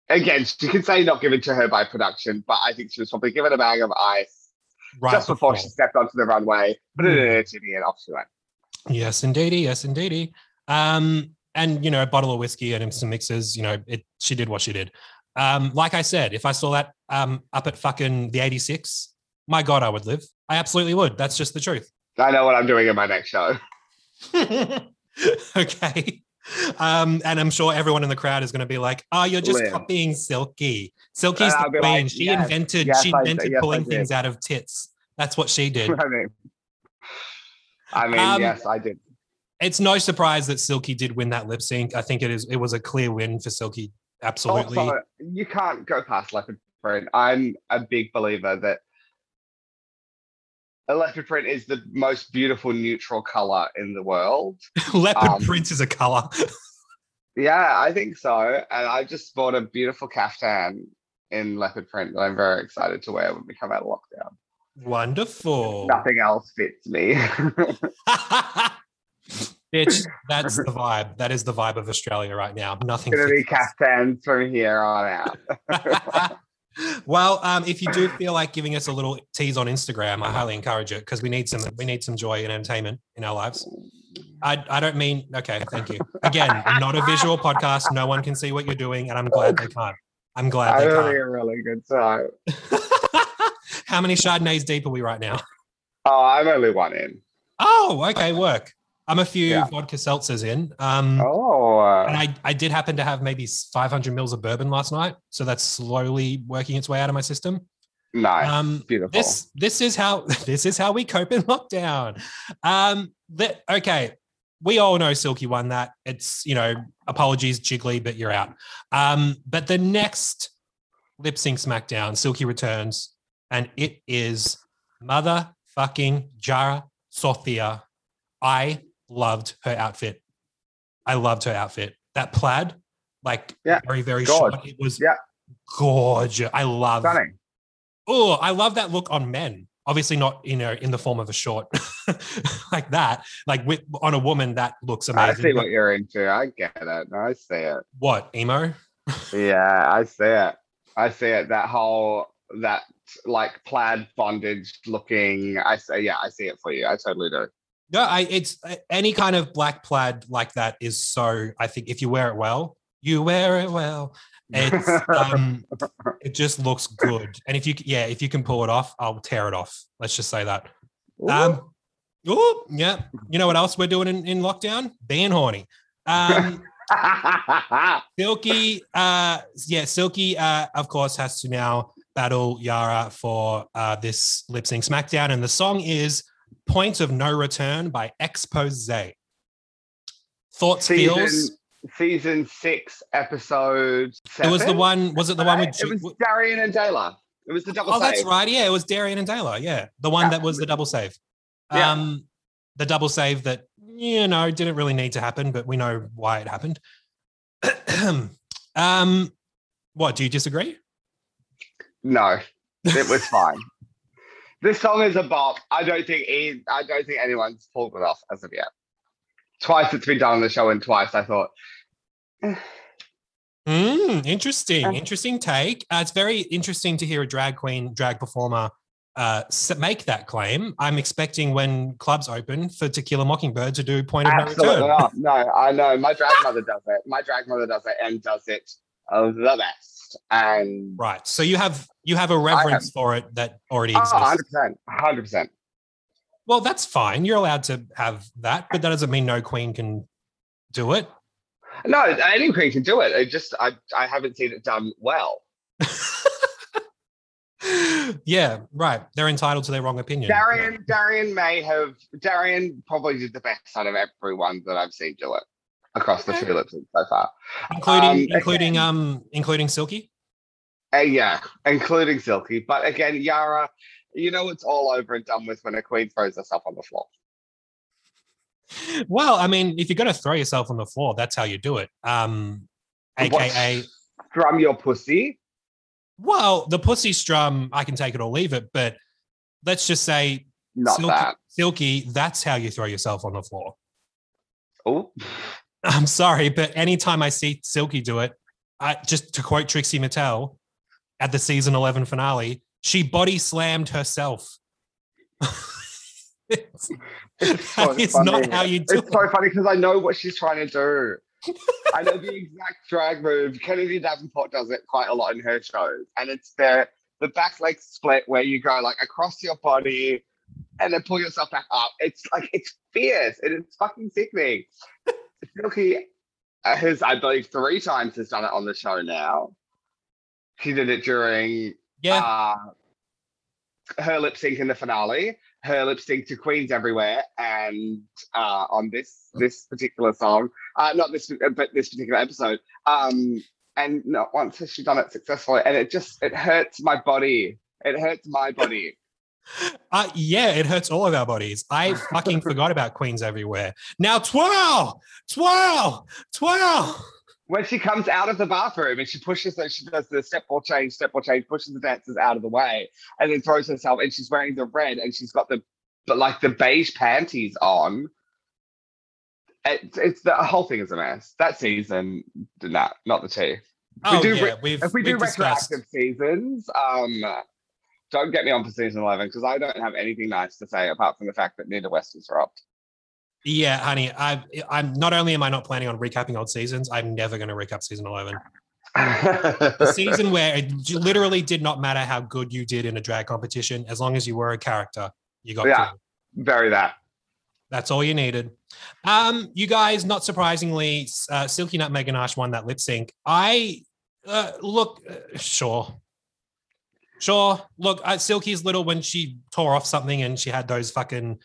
again. She can say not given to her by production, but I think she was probably given a bag of ice right just before she stepped onto the runway. Put it in her titty and off she went. Yes, indeedy. Yes, indeedy. Um, and you know, a bottle of whiskey and some mixers. You know, it. She did what she did. Um, like I said, if I saw that um up at fucking the 86, my God, I would live. I absolutely would. That's just the truth. I know what I'm doing in my next show. okay. Um, and I'm sure everyone in the crowd is going to be like, "Oh, you're just Live. copying Silky. Silky's the queen. like, she yes, invented. yes, she invented yes, pulling things out of tits. That's what she did. I mean, I mean, Um, yes, I did. it's no surprise that Silky did win that lip sync. I think it is. It was a clear win for Silky. Absolutely. Also, you can't go past leopard print. I'm a big believer that leopard print is the most beautiful neutral color in the world. Leopard um, print is a color. Yeah, I think so. And I just bought a beautiful caftan in leopard print that I'm very excited to wear when we come out of lockdown. Wonderful. Nothing else fits me. Bitch, that's the vibe. That is the vibe of Australia right now. Nothing. gonna be caftans from here on out. Well, um, if you do feel like giving us a little tease on Instagram, I highly encourage it because we need some we need some joy and entertainment in our lives. I, I don't mean okay, thank you. Again, not a visual podcast. No one can see what you're doing, and I'm glad they can't. I'm glad I'm they having can't. a really good time. How many Chardonnays deep are we right now? Oh, I'm only one in. Oh, okay, work. I'm a few Yeah. vodka seltzers in. Um, Oh, uh, and I, I did happen to have maybe 500 mils of bourbon last night, so that's slowly working its way out of my system. nice. Um, Beautiful. This this is how this is how we cope in lockdown. Um, that okay. We all know Silky won that. It's you know apologies, Jiggly, but you're out. Um, but the next lip sync SmackDown, Silky returns, and it is motherfucking Yara Sofia. I loved her outfit. I loved her outfit. That plaid, like Yeah, very very short. It was Yeah. gorgeous. I love Stunning. oh, I love that look on men. Obviously, not you know in the form of a short like that. Like with on a woman, that looks amazing. I see what you're into. I get it. I see it. What emo? Yeah, I see it. I see it. That whole that like plaid bondage looking. I say, yeah, I see it for you. I totally do. No, I it's uh, any kind of black plaid like that is so. I think if you wear it well, you wear it well. It's um, it just looks good. And if you yeah, if you can pull it off, I'll tear it off. Let's just say that. Ooh. Um, oh yeah. You know what else we're doing in, in lockdown? Being horny. Um, Silky, uh, yeah, Silky, uh, of course, has to now battle Yara for uh, this lip sync SmackDown, and the song is "Point of No Return" by Exposé. Thoughts, feels. season season six, episode. It was the one. Was it the one with? It was Darienne and Taylor. It was the double. oh, that's save. right. Yeah, it was Darienne and Taylor. Yeah, the one Yeah. that was the double save. Yeah. Um, the double save that you know didn't really need to happen, but we know why it happened. um, what do you disagree? No, it was fine. This song is a bop. I don't think e- I don't think anyone's pulled it off as of yet. Twice it's been done on the show, and twice I thought, Mm, interesting, Um, interesting take. Uh, it's very interesting to hear a drag queen, drag performer uh, make that claim. I'm expecting when clubs open for Tequila Mockingbird to do Point of No Return. not. No, I know my drag mother does it. My drag mother does it and does it the best. And Right. So you have you have a reverence for it that already oh, exists. 100 percent, hundred percent. Well, that's fine. You're allowed to have that, but that doesn't mean no queen can do it. No, any queen can do it. It just I I haven't seen it done well. yeah, right. They're entitled to their wrong opinion. Darienne, Darienne may have. Darienne probably did the best out of everyone that I've seen do it across the Okay. two lip syncs so far. including Um, including again- um including Silky. Uh, yeah, including Silky. But again, Yara, you know it's all over and done with when a queen throws herself on the floor. Well, I mean, if you're going to throw yourself on the floor, that's how you do it. Um, And what's- AKA, Drum your pussy. well, the pussy strum, I can take it or leave it, but let's just say, Not Silky, that. Silky, that's how you throw yourself on the floor. Oh, I'm sorry, but anytime I see Silky do it, I, just to quote Trixie Mattel at the season 11 finale, she body slammed herself. it's it's so it's funny. not how you do It's so funny because I know what she's trying to do. I know the exact drag move. Kennedy Davenport does it quite a lot in her shows, and it's the the back leg split where you go like across your body and then pull yourself back up. It's like it's fierce and it's fucking sickening. Silky has, I believe, three times has done it on the show now. She did it during Yeah. uh, her lip sync in the finale, her lip sync to Queens Everywhere, and uh, on this this particular song, uh, not this, but this particular episode. Um, and not once has she done it successfully, and it just it hurts my body. It hurts my body. Uh, yeah, it hurts all of our bodies. I fucking forgot about Queens everywhere. Now twirl, twirl, twirl. When she comes out of the bathroom and she pushes, the, she does the step ball change, step ball change, pushes the dancers out of the way, and then throws herself, and she's wearing the red, and she's got the, but like the beige panties on. It's, it's the whole thing is a mess. That season, nah, not the two. Oh do yeah, re- we've If we do we've discussed. retroactive seasons, um, don't get me on for season eleven because I don't have anything nice to say apart from the fact that Nina West was dropped. Yeah, honey, I I'm not only am I not planning on recapping old seasons, I'm never going to recap season eleven. The season where it literally did not matter how good you did in a drag competition, as long as you were a character, you got Yeah. Very that. That's all you needed. Um, you guys, not surprisingly, uh, Silky Nutmeg Ganache won that lip sync. I uh, look, uh, sure, sure. Look, uh, Silky's little when she tore off something and she had those fucking,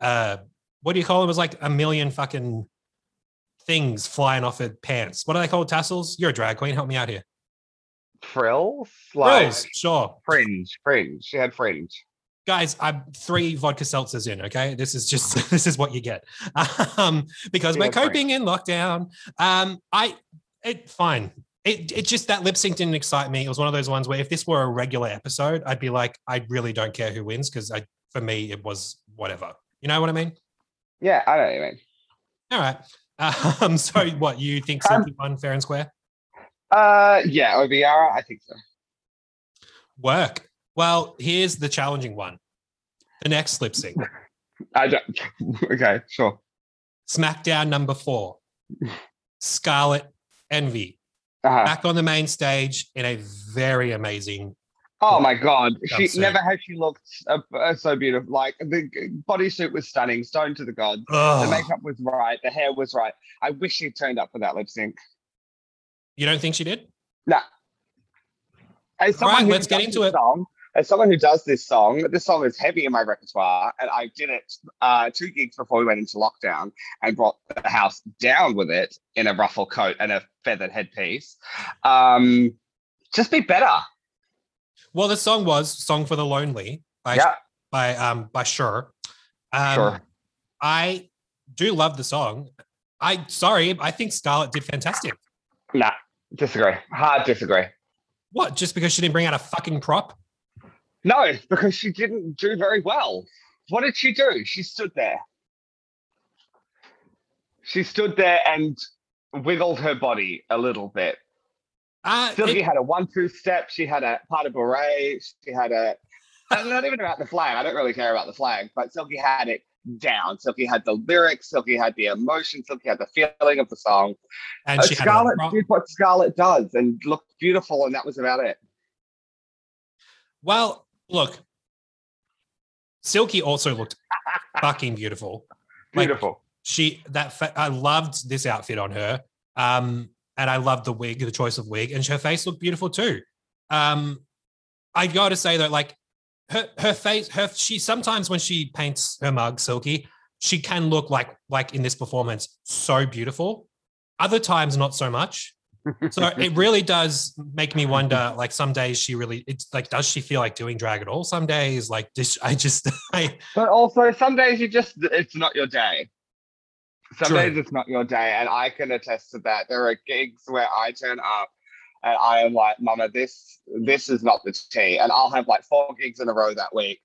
uh, what do you call them? It was like a million fucking things flying off her pants. What are they called? Tassels? You're a drag queen. Help me out here. Frills? Like Frills, sure. fringe. Fringe. She had fringe. guys i'm three vodka seltzers in okay this is just this is what you get um because we're coping in lockdown um i it fine it, it just that lip sync didn't excite me. It was one of those ones where if this were a regular episode i'd be like i really don't care who wins because i for me it was whatever. You know what i mean? Yeah, I know what you mean. all right. Um so what you think Um, Silky won fair and square? Uh, yeah, Obiara, I think so. work. Well here's the challenging one. The next lip sync. I don't. okay, sure. smackdown number four. Scarlet Envy Uh-huh. back on the main stage in a very amazing. Oh my god, she never has she looked uh, uh, so beautiful. Like the bodysuit was stunning, stone to the gods. The makeup was right, the hair was right. I wish she turned up for that lip sync. You don't think she did? Nah. As All right, let's get into it. Song, as someone who does this song, this song is heavy in my repertoire, and I did it uh, two gigs before we went into lockdown, and brought the house down with it in a ruffle coat and a feathered headpiece. Um, just be better. Well, the song was "Song for the Lonely" by Yeah, by um by Cher. Um, Cher. I do love the song. I sorry, I think Scarlett did fantastic. nah, disagree. Hard disagree. What? Just because she didn't bring out a fucking prop? No, because she didn't do very well. What did she do? She stood there. She stood there and wiggled her body a little bit. Uh, Silky it- had a one-two step. She had a part of beret. She had a. I'm not even about the flag. I don't really care about the flag, but Silky had it down. Silky had the lyrics. Silky had the emotion. Silky had the feeling of the song. and Uh, she Scarlett did what Scarlett does and looked beautiful, and that was about it. Well, look, Silky also looked fucking beautiful. Like, Beautiful. she that fa- I loved this outfit on her. Um, and I loved the wig, the choice of wig, and her face looked beautiful too. Um, I got to say though, like her her face, her she sometimes when she paints her mug silky, she can look like like in this performance so beautiful. Other times, not so much. So it really does make me wonder. Like some days she really, it's like, does she feel like doing drag at all? Some days, like, this, I just, I, But also, some days you just, it's not your day. Some True. days it's not your day. And I can attest to that. There are gigs where I turn up and I am like, Mama, this, this is not the tea. And I'll have like four gigs in a row that week.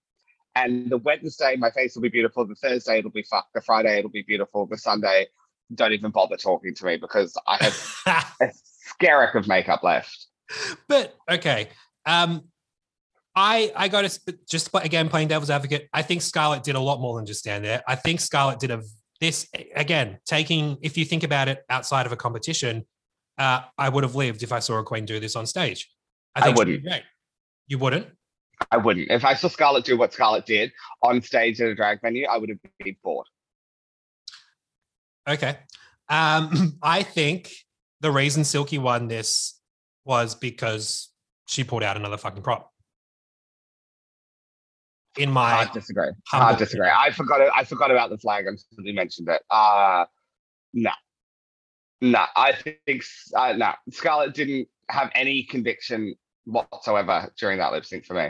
And the Wednesday, my face will be beautiful. The Thursday, it'll be fucked. The Friday, it'll be beautiful. The Sunday, don't even bother talking to me because I have a skerrick of makeup left. but okay. Um, I I got to just again playing devil's advocate. I think Scarlett did a lot more than just stand there. I think Scarlett did a this again taking if you think about it outside of a competition. Uh, I would have lived if I saw a queen do this on stage. I be wouldn't. You wouldn't. I wouldn't. If I saw Scarlett do what Scarlett did on stage at a drag venue, I would have been bored. Okay. Um, I think the reason Silky won this was because she pulled out another fucking prop. In my Hard disagree. Hard disagree. I forgot. I forgot about the flag until you mentioned it. Uh no, no. I think uh, no. Scarlett didn't have any conviction whatsoever during that lip sync for me.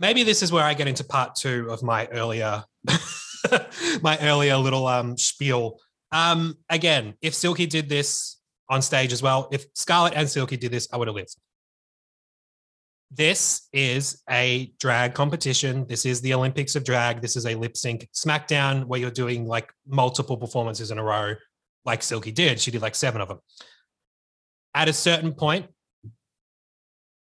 maybe this is where I get into part two of my earlier my earlier little um spiel. Um again, if Silky did this on stage as well, if Scarlett and Silky did this, I would have lived. This is a drag competition. This is the Olympics of drag. This is a lip sync SmackDown where you're doing like multiple performances in a row, like Silky did. She did like seven of them. At a certain point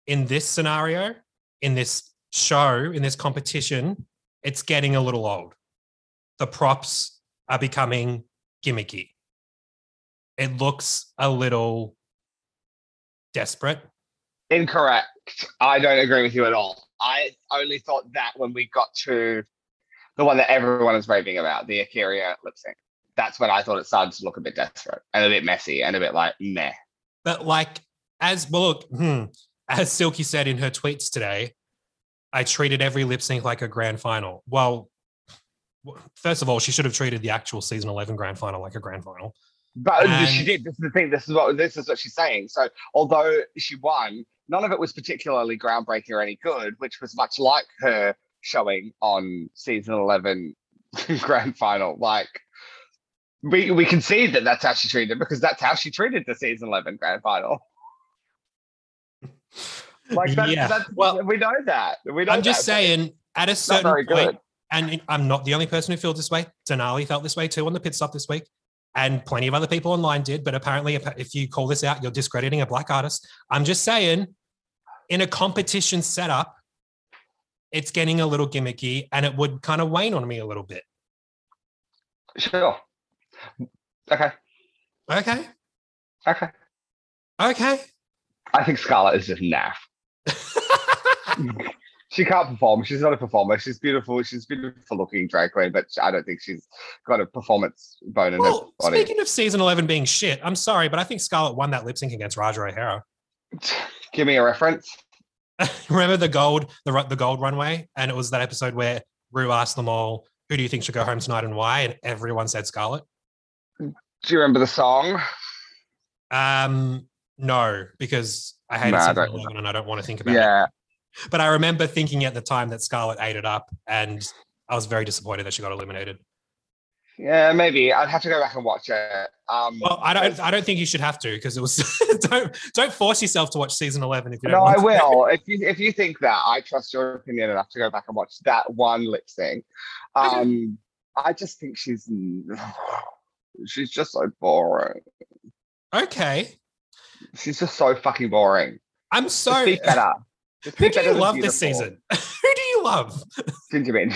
in this scenario, in this show, in this competition, it's getting a little old. The props are becoming gimmicky. It looks a little desperate. Incorrect. I don't agree with you at all. I only thought that when we got to the one that everyone is raving about, the A'keria lip sync. That's when I thought it started to look a bit desperate and a bit messy and a bit like meh. But like, as well, look, hmm, as Silky said in her tweets today, I treated every lip sync like a grand final. Well, first of all, she should have treated the actual season 11 grand final like a grand final. But she did. This is the thing. This is what this is what she's saying. So although she won, none of it was particularly groundbreaking or any good, which was much like her showing on season eleven grand final. Like we we can see that that's how she treated it because that's how she treated the season eleven grand final. Like that's, yeah. that's well, we know that. We know I'm just that, saying, at a certain point, good. and I'm not the only person who feels this way. Denali felt this way too on the pit stop this week, and plenty of other people online did. But apparently, if, if you call this out, you're discrediting a black artist. I'm just saying, in a competition setup, it's getting a little gimmicky, and it would kind of wane on me a little bit. Sure. Okay. Okay, Okay. okay. I think Scarlett is just naff. she can't perform. She's not a performer. She's beautiful. She's beautiful looking drag queen, but I don't think she's got a performance bone in her body. speaking of season 11 being shit, I'm sorry, but I think Scarlett won that lip sync against Ra'Jah O'Hara. Give me a reference. Remember the gold, the the gold runway, and it was that episode where Ru asked them all, "Who do you think should go home tonight and why?" And everyone said Scarlett. Do you remember the song? Um, no, because I hated Nah, I season and I don't want to think about it. But I remember thinking at the time that Scarlett ate it up, and I was very disappointed that she got eliminated. Yeah, maybe. I'd have to go back and watch it. Um, Well, I don't, I don't think you should have to because it was. don't, don't force yourself to watch season eleven if you don't. no, I will. If you if you think that, I trust your opinion enough to go back and watch that one lip sync. Okay. Um, I just think she's she's just so boring. Okay, She's just so fucking boring. I'm so. be better. Who do you love this season? Who do you love? Ginger Minj.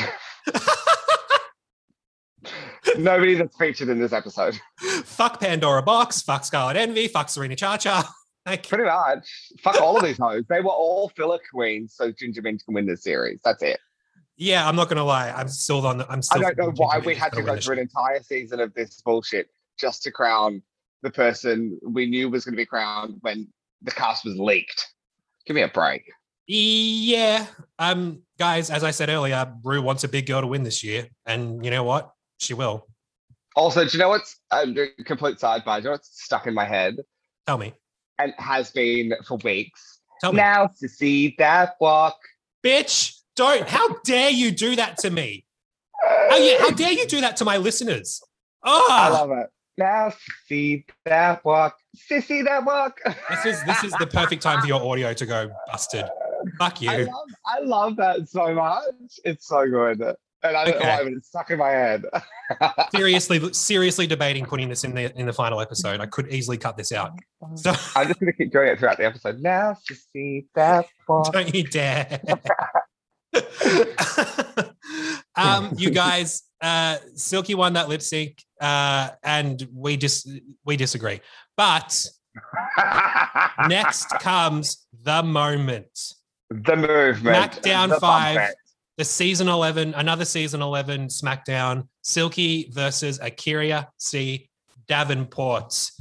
Nobody that's featured in this episode. fuck Pandora Boxx, fuck Scarlet Envy, fuck Serena Chacha. Like, Pretty much. Fuck all of these hoes. They were all filler queens, so Ginger Minj can win this series. That's it. yeah, I'm not gonna lie. I'm still on. The, I'm I still. don't know why we had to go through an entire season of this bullshit just to crown the person we knew was going to be crowned when the cast was leaked. Give me a break. Yeah, um, guys. As I said earlier, Ru wants a big girl to win this year, and you know what? She will. Also, do you know what's a complete sidebar? Do you know what's stuck in my head Tell me. and has been for weeks? Tell me. Now to see that walk. Bitch, don't. How dare you do that to me? How, yeah, how dare you do that to my listeners? Oh, I love it. Now see that walk. Sissy that walk. this is this is the perfect time for your audio to go busted. Fuck I you. love, I love that so much. It's so good. And I don't know why, but it's stuck in my head. seriously, seriously debating putting this in the in the final episode. I could easily cut this out. So I'm just going to keep doing it throughout the episode. Now to see that walk. don't you dare. um, you guys, uh, Silky won that lip sync, uh, and we just we disagree. But next comes the moment. The movement. SmackDown the five. the season 11, another season 11 SmackDown, Silky versus A'keria C. Davenport.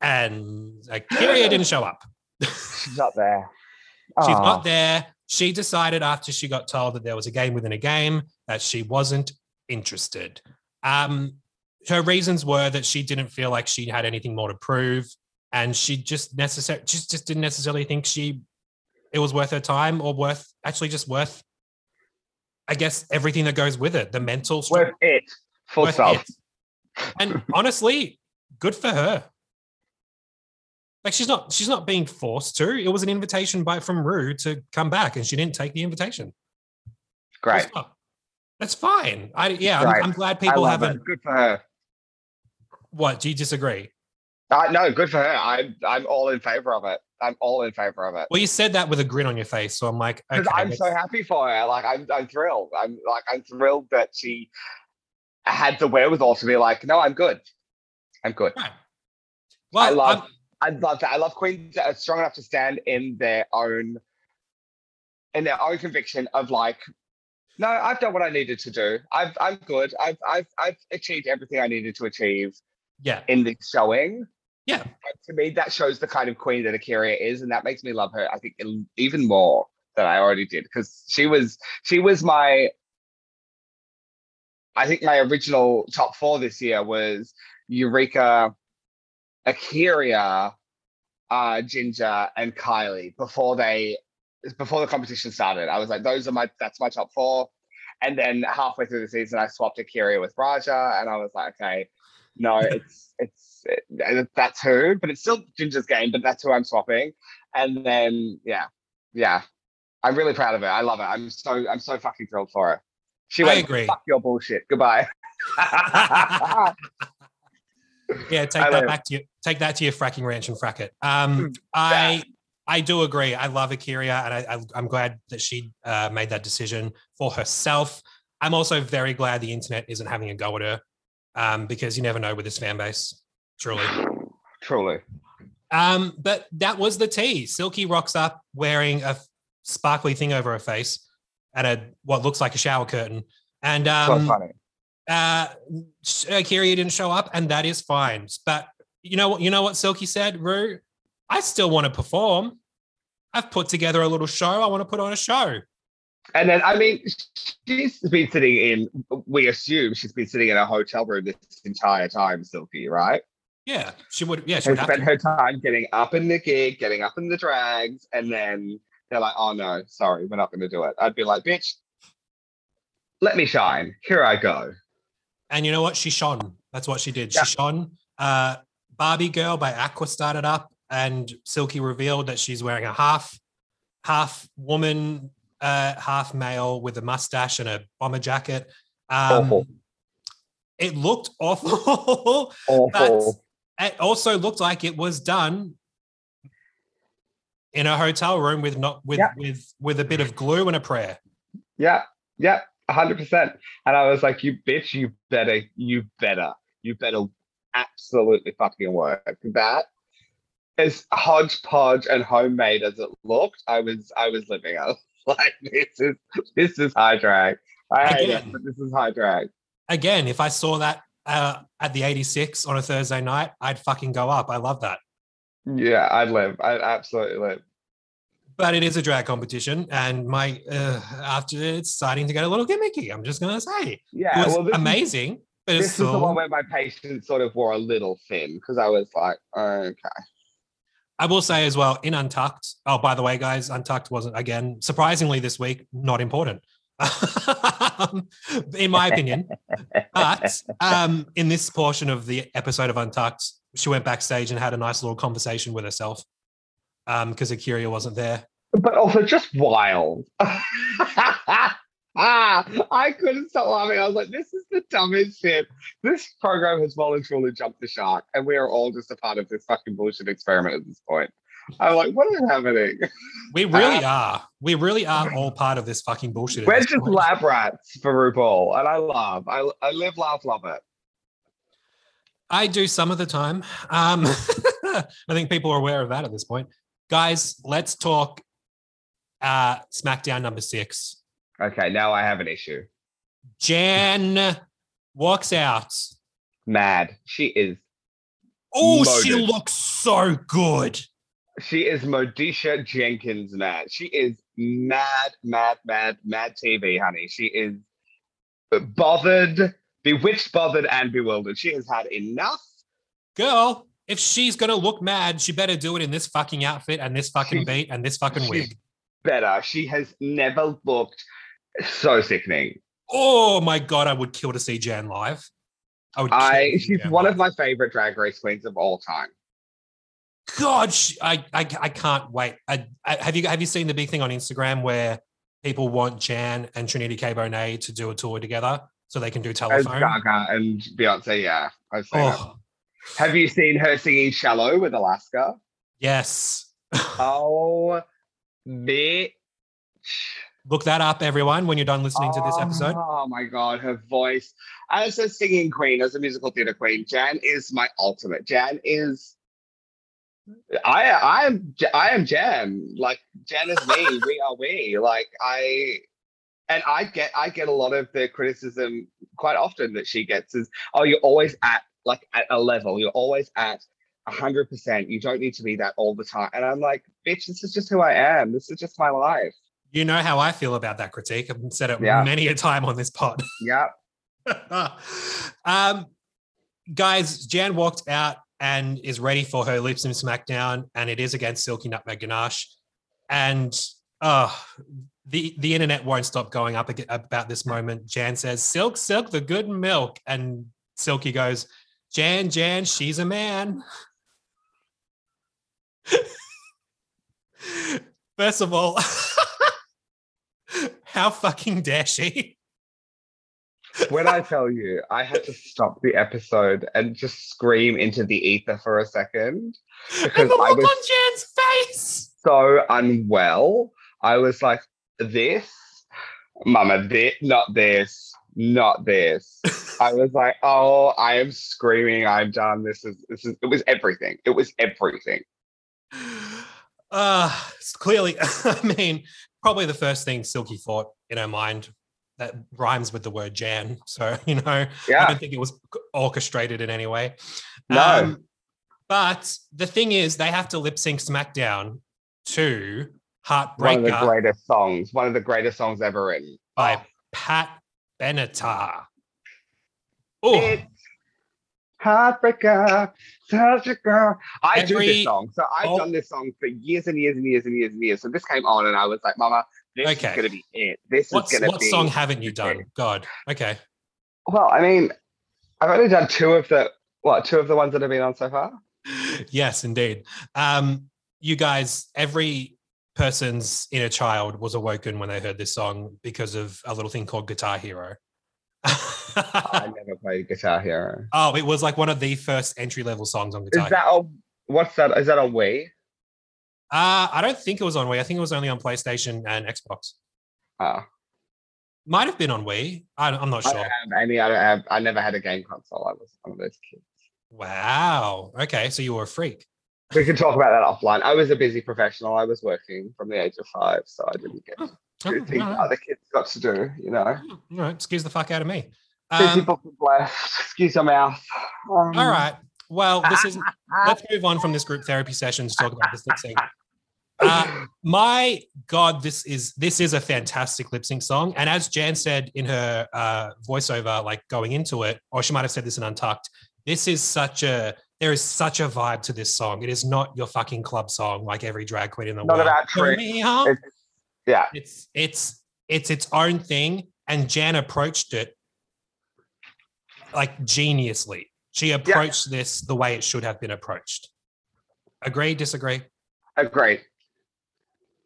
And A'keria didn't show up. She's not there. She's not there. She decided after she got told that there was a game within a game that she wasn't interested. Um, her reasons were that she didn't feel like she had anything more to prove, and she just necessarily just, just didn't necessarily think she it was worth her time or worth actually just worth, I guess, everything that goes with it. The mental strength, Worth it. Full worth stop. it. And honestly, good for her. Like she's not she's not being forced to. It was an invitation by from Ru to come back, and she didn't take the invitation. Great. That's fine. I yeah, I'm, I'm glad people haven't. it. Good for her. What do you disagree? Uh, no, good for her. I'm I'm all in favor of it. I'm all in favor of it. Well, you said that with a grin on your face, so I'm like, okay, I'm let's- so happy for her. Like I'm I'm thrilled. I'm like I'm thrilled that she had the wherewithal to be like, no, I'm good. I'm good. Right. Well, I love I'm- I love that. I love queens that uh, are strong enough to stand in their own in their own conviction of like, no, I've done what I needed to do. I've I'm good. I've I've I've achieved everything I needed to achieve Yeah. in this showing. Yeah. And to me, that shows the kind of queen that A'keria is, and that makes me love her. I think even more than I already did because she was she was my. I think my original top four this year was Eureka, A'keria, uh, Ginger, and Kylie before they before the competition started. I was like, those are my that's my top four. And then halfway through the season, I swapped A'keria with Ra'Jah, and I was like, okay, no, it's it's it, that's who, but it's still Ginger's game, but that's who I'm swapping. And then yeah, yeah, I'm really proud of it. I love it. I'm so I'm so fucking thrilled for her. She I went, agree. fuck your bullshit. Goodbye. Yeah, take I that back to you. Take that to your fracking ranch and frack it. Um, I I do agree. I love A'keria, and I, I, I'm glad that she uh, made that decision for herself. I'm also very glad the internet isn't having a go at her, um, because you never know with this fan base. Truly. Truly. Um, but that was the tea. Silky rocks up wearing a sparkly thing over her face and a what looks like a shower curtain. And So um, funny. uh A'keria didn't show up, and that is fine. But you know what? You know what Silky said, Ru? I still want to perform. I've put together a little show. I want to put on a show. And then, I mean, she's been sitting in, we assume she's been sitting in a hotel room this entire time, Silky, right? Yeah, she would. Yeah, she would spent her time getting up in the gig, getting up in the drags, and then they're like, oh no, sorry, we're not going to do it. I'd be like, bitch, let me shine. Here I go. And you know what? She shone. That's what she did. Yeah. She shone. Uh, Barbie Girl by Aqua started up, and Silky revealed that she's wearing a half, half woman, uh, half male with a mustache and a bomber jacket. Um, Awful. It looked awful. Awful. It also looked like it was done in a hotel room with not with Yeah. with with a bit of glue and a prayer. Yeah, yeah, hundred percent. And I was like, you bitch, you better, you better, you better absolutely fucking work. That as hodgepodge and homemade as it looked, I was I was living. I was like, this is this is high drag. I hate it, Again. but this is high drag. Again, if I saw that uh, at the 86 on a Thursday night, I'd fucking go up. I love that. Yeah, I'd live. I'd absolutely live. But it is a drag competition, and my uh, after it's starting to get a little gimmicky. I'm just gonna say Yeah, it was well, this is- amazing, but it's This is the one where my patience sort of wore a little thin because I was like, okay. I will say as well in Untucked. Oh, by the way, guys, Untucked wasn't again surprisingly this week not important, in my opinion. But um, in this portion of the episode of Untucked, she went backstage and had a nice little conversation with herself because A'keria wasn't there. but also just wild. ah, I couldn't stop laughing. I was like, this is the dumbest shit. This program has truly jumped the shark, and we are all just a part of this fucking bullshit experiment at this point. I'm like, what is happening? We really are. We really are all part of this fucking bullshit. We're just point. lab rats for RuPaul, and I love, I, I live, laugh, love it. I do some of the time. Um, I think people are aware of that at this point. Guys, let's talk uh, SmackDown number six. Okay, now I have an issue. Jan walks out. Mad. She is, Oh, she looks so good. She is Modisha Jenkins mad. She is mad, mad, mad, mad TV, honey. She is bothered, bewitched, bothered, and bewildered. She has had enough. Girl, if she's going to look mad, she better do it in this fucking outfit and this fucking She- beat and this fucking wig. Better. She has never looked so sickening. Oh my God, I would kill to see Jan live. I would I she's Jan one live. of my favorite drag race queens of all time. God, sh- I, I I can't wait. I, I, have you have you seen the big thing on Instagram where people want Jan and Trinity K Bonet to do a tour together so they can do telephone? Gaga and Beyonce, yeah. I've seen. Oh Have you seen her singing Shallow with Alaska? yes, Oh, bitch. look that up, everyone. When you're done listening to this episode, Oh, oh my god, her voice. As a singing queen, as a musical theater queen, Jan is my ultimate. Jan is I I am I am Jan. Like Jan is me. we are we. Like I and I get I get a lot of the criticism quite often that she gets is oh you're always at like at a level. You're always at hundred percent. You don't need to be that all the time. And I'm like, bitch, this is just who I am. This is just my life. You know how I feel about that critique. I've said it Yeah. many a time on this pod. Yeah. um, guys, Jan walked out and is ready for her Lip Sync SmackDown, and it is against Silky Nutmeg Ganache. And uh, the the internet won't stop going up about this moment. Jan says, "Silk, Silk, the good milk," and Silky goes, "Jan, Jan, she's a man." First of all, how fucking dare she? When I tell you, I had to stop the episode and just scream into the ether for a second because and the I look was on Jan's face. so unwell. I was like, this, mama, this, not this, not this. I was like, oh, I am screaming. I'm done. This is, this is, it was everything. It was everything. Uh, it's clearly, I mean, probably the first thing Silky thought in her mind that rhymes with the word Jan. So, you know, yeah. I don't think it was orchestrated in any way. Um, No. but the thing is, they have to lip sync SmackDown to Heartbreaker. One of the Heartbreaker greatest songs, one of the greatest songs ever written. by Oh, Pat Benatar. Oh, It's Heartbreaker, such a girl. I do this song. So I've oh. done this song for years and years and years and years and years. So this came on and I was like, Mama, this Okay. is gonna be it. This what's, is gonna be. what song haven't you it. done? God. Okay. Well, I mean, I've only done two of the what, two of the ones that have been on so far? yes, indeed. Um, you guys, every person's inner child was awoken when they heard this song because of a little thing called Guitar Hero. I never played Guitar Hero. oh, it was like one of the first entry level songs on Guitar Is that a what's that? Is that a Wii? Uh, I don't think it was on Wii. I think it was only on PlayStation and Xbox. Oh, Might have been on Wii. I, I'm not I sure. don't have any. I don't have. I never had a game console. I was one of those kids. Wow. Okay, so you were a freak. We can talk about that offline. I was a busy professional. I was working from the age of five, so I didn't get to Oh, do things all right. other kids got to do. You know, All right, excuse the fuck out of me. busy Um, left. Excuse your mouth. Um, all right. Well, this is. let's move on from this group therapy session to talk about this lip sync. Uh, my God, this is this is a fantastic lip sync song, and as Jan said in her uh, voiceover, like going into it, or she might have said this in Untucked. This is such a there is such a vibe to this song. It is not your fucking club song like every drag queen in the Not world. trick. me on. It's- yeah, it's it's it's its own thing and jan approached it like geniusly she approached this the way it should have been approached agree disagree agreed.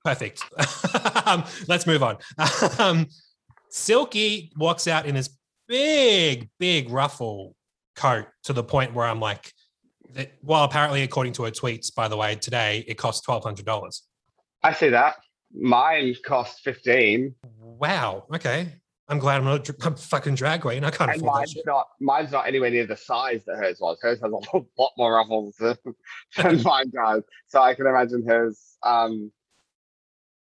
Perfect um, let's move on um, silky walks out in this big big ruffle coat to the point where i'm like that, well apparently according to her tweets by the way today it cost $1200 I see that. Mine cost fifteen, wow okay i'm glad i'm not a fucking drag queen i can't and afford that mine's shit. not. Mine's not anywhere near the size that hers was. Hers has a lot, lot more ruffles than, than mine does. So I can imagine hers. Um,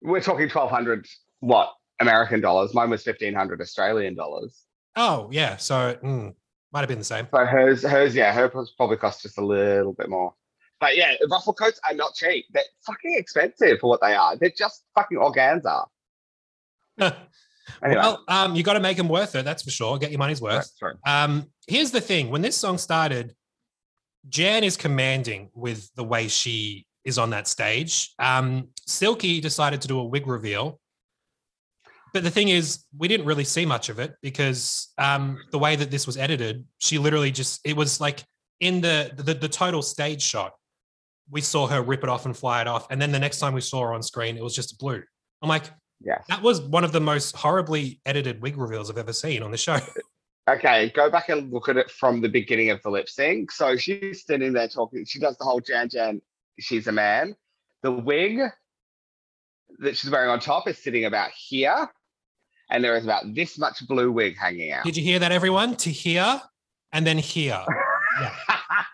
we're talking twelve hundred what American dollars. Mine was fifteen hundred Australian dollars. Oh yeah, so mm, might have been the same. So hers, hers, yeah, hers probably cost just a little bit more. But yeah, ruffle coats are not cheap. They're fucking expensive for what they are. They're just fucking organza. Anyway, Well, um, you got to make them worth it. That's for sure. Get your money's worth. Um, here's the thing: when this song started, Jan is commanding with the way she is on that stage. Um, Silky decided to do a wig reveal, but the thing is, we didn't really see much of it because um, the way that this was edited, she literally just—it was like in the, the the total stage shot. We saw her rip it off and fly it off, and then the next time we saw her on screen, it was just blue. I'm like, yeah, that was one of the most horribly edited wig reveals I've ever seen on the show. Okay, go back and look at it from the beginning of the lip sync. So she's standing there talking. She does the whole Jan Jan, she's a man. The wig that she's wearing on top is sitting about here. And there is about this much blue wig hanging out. Did you hear that, everyone? To here and then here.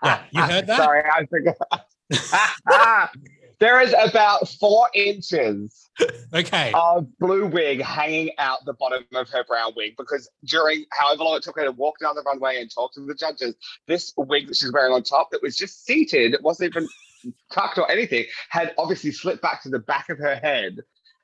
Yeah, you heard that? Sorry, I forgot. there is about four inches Okay. of blue wig hanging out the bottom of her brown wig because during however long it took her to walk down the runway and talk to the judges, this wig that she's wearing on top that was just seated, it wasn't even tucked or anything, had obviously slipped back to the back of her head.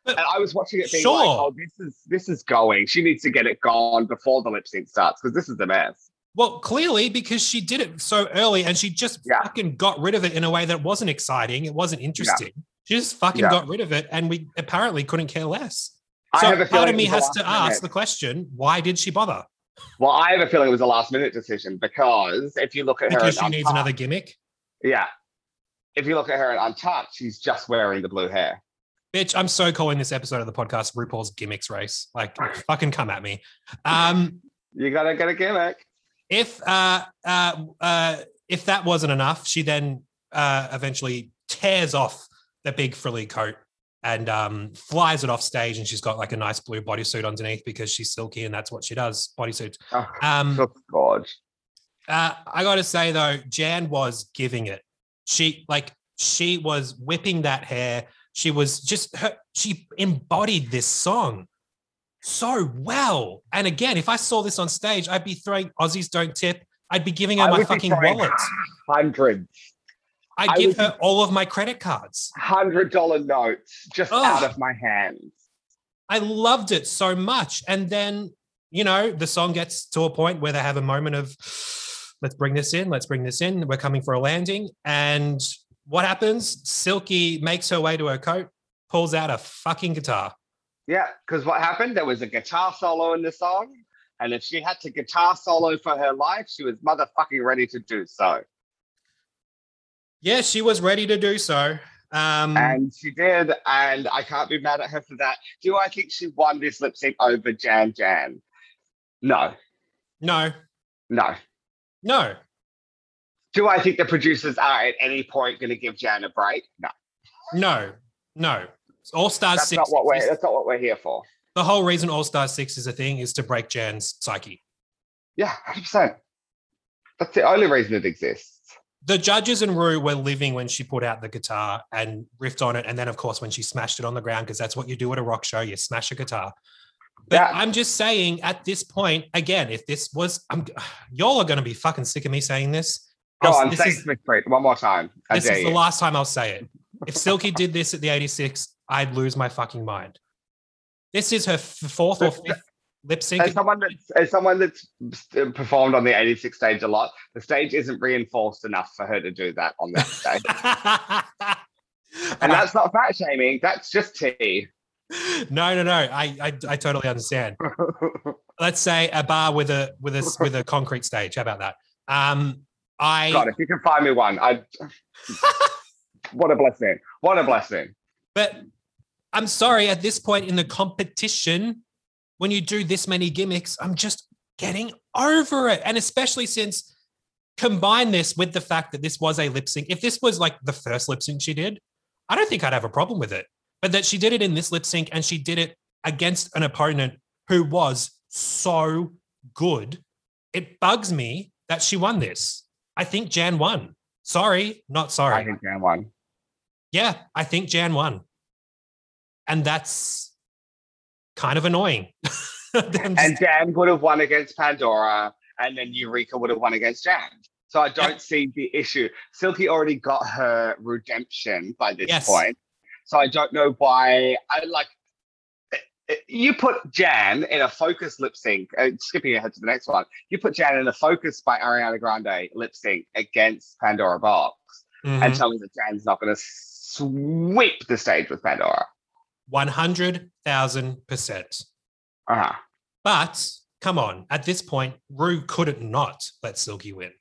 But- And I was watching it being Sure. like, oh, this is this is going. She needs to get it gone before the lip sync starts because this is a mess. Well, clearly because she did it so early and she just Yeah. fucking got rid of it in a way that wasn't exciting. It wasn't interesting. She just fucking Yeah. got rid of it, and we apparently couldn't care less. I So have a part of me has to ask minute. the question: Why did she bother? Well, I have a feeling it was a last minute decision because if you look at her, Because in she needs Untucked- another gimmick. Yeah. If you look at her in Untucked, she's just wearing the blue hair. Bitch, I'm so calling this episode of the podcast RuPaul's gimmicks race. Like, fucking come at me. Um, You gotta get a gimmick. if uh, uh, uh, if that wasn't enough, she then uh, eventually tears off the big frilly coat and um, flies it off stage, and she's got like a nice blue bodysuit underneath because she's silky and that's what she does, bodysuit. Oh, Um, gorge. uh, I got to say though, Jan was giving it. She like she was whipping that hair. She was just her. She embodied this song so well. And again, if I saw this on stage, I'd be throwing Aussies don't tip. I'd be giving her I my fucking wallet. Hundreds, I'd I give her all of my credit cards. hundred dollar notes just Ugh. out of my hands. I loved it so much. And then, you know, the song gets to a point where they have a moment of, let's bring this in, let's bring this in. We're coming for a landing. And what happens? Silky makes her way to her coat, pulls out a fucking guitar. Yeah, because what happened? There was a guitar solo in the song, and if she had to guitar solo for her life, she was motherfucking ready to do so, Yeah, she was ready to do so. Um, and she did. And I can't be mad at her for that. Do I think she won this lip sync over Jan Jan? No, no, no. No. Do I think the producers are at any point going to give Jan a break? No, No, no. All Stars that's Six. not what we're. That's not what we're here for. the whole reason All Stars Six is a thing is to break Jan's psyche. Yeah, hundred percent. That's the only reason it exists. the judges and Ru were living when she put out the guitar and riffed on it. And then, of course, when she smashed it on the ground, because that's what you do at a rock show, you smash a guitar. But Yeah. I'm just saying at this point, again, if this was, I'm, y'all are going to be fucking sick of me saying this. Go I'll- on, this say is, Smith one more time. I this is the last time I'll say it. If Silky did this at the 86, I'd lose my fucking mind. This is her fourth or fifth lip sync. As someone that's as someone that's uh, performed on the 86 stage a lot, the stage isn't reinforced enough for her to do that on that stage. and that's not fat shaming, that's just tea. No, no, no. I, I, I totally understand. let's say a bar with a with a with a concrete stage. How about that? Um, I God, if you can find me one, I what a blessing. What a blessing. but I'm sorry. At this point in the competition, when you do this many gimmicks, I'm just getting over it, and especially since combine this with the fact that this was a lip sync. If this was like the first lip sync she did, I don't think I'd have a problem with it. But that she did it in this lip sync and she did it against an opponent who was so good, it bugs me that she won this. I think Jan won. Sorry, not sorry. I think Jan won. yeah, I think Jan won. And that's kind of annoying. And Jan would have won against Pandora, and then Eureka would have won against Jan. So I don't see the issue. Silky already got her redemption by this Yes. point. So I don't know why I like eh, eh, you put Jan in a focus lip sync, uh, skipping ahead to the next one. You put Jan in a focus by Ariana Grande lip sync against Pandora Boxx, Mhm. and tell me that Jan's not going to sweep the stage with Pandora. 100,000%. Uh-huh. But come on, at this point, Ru couldn't not let Silky win.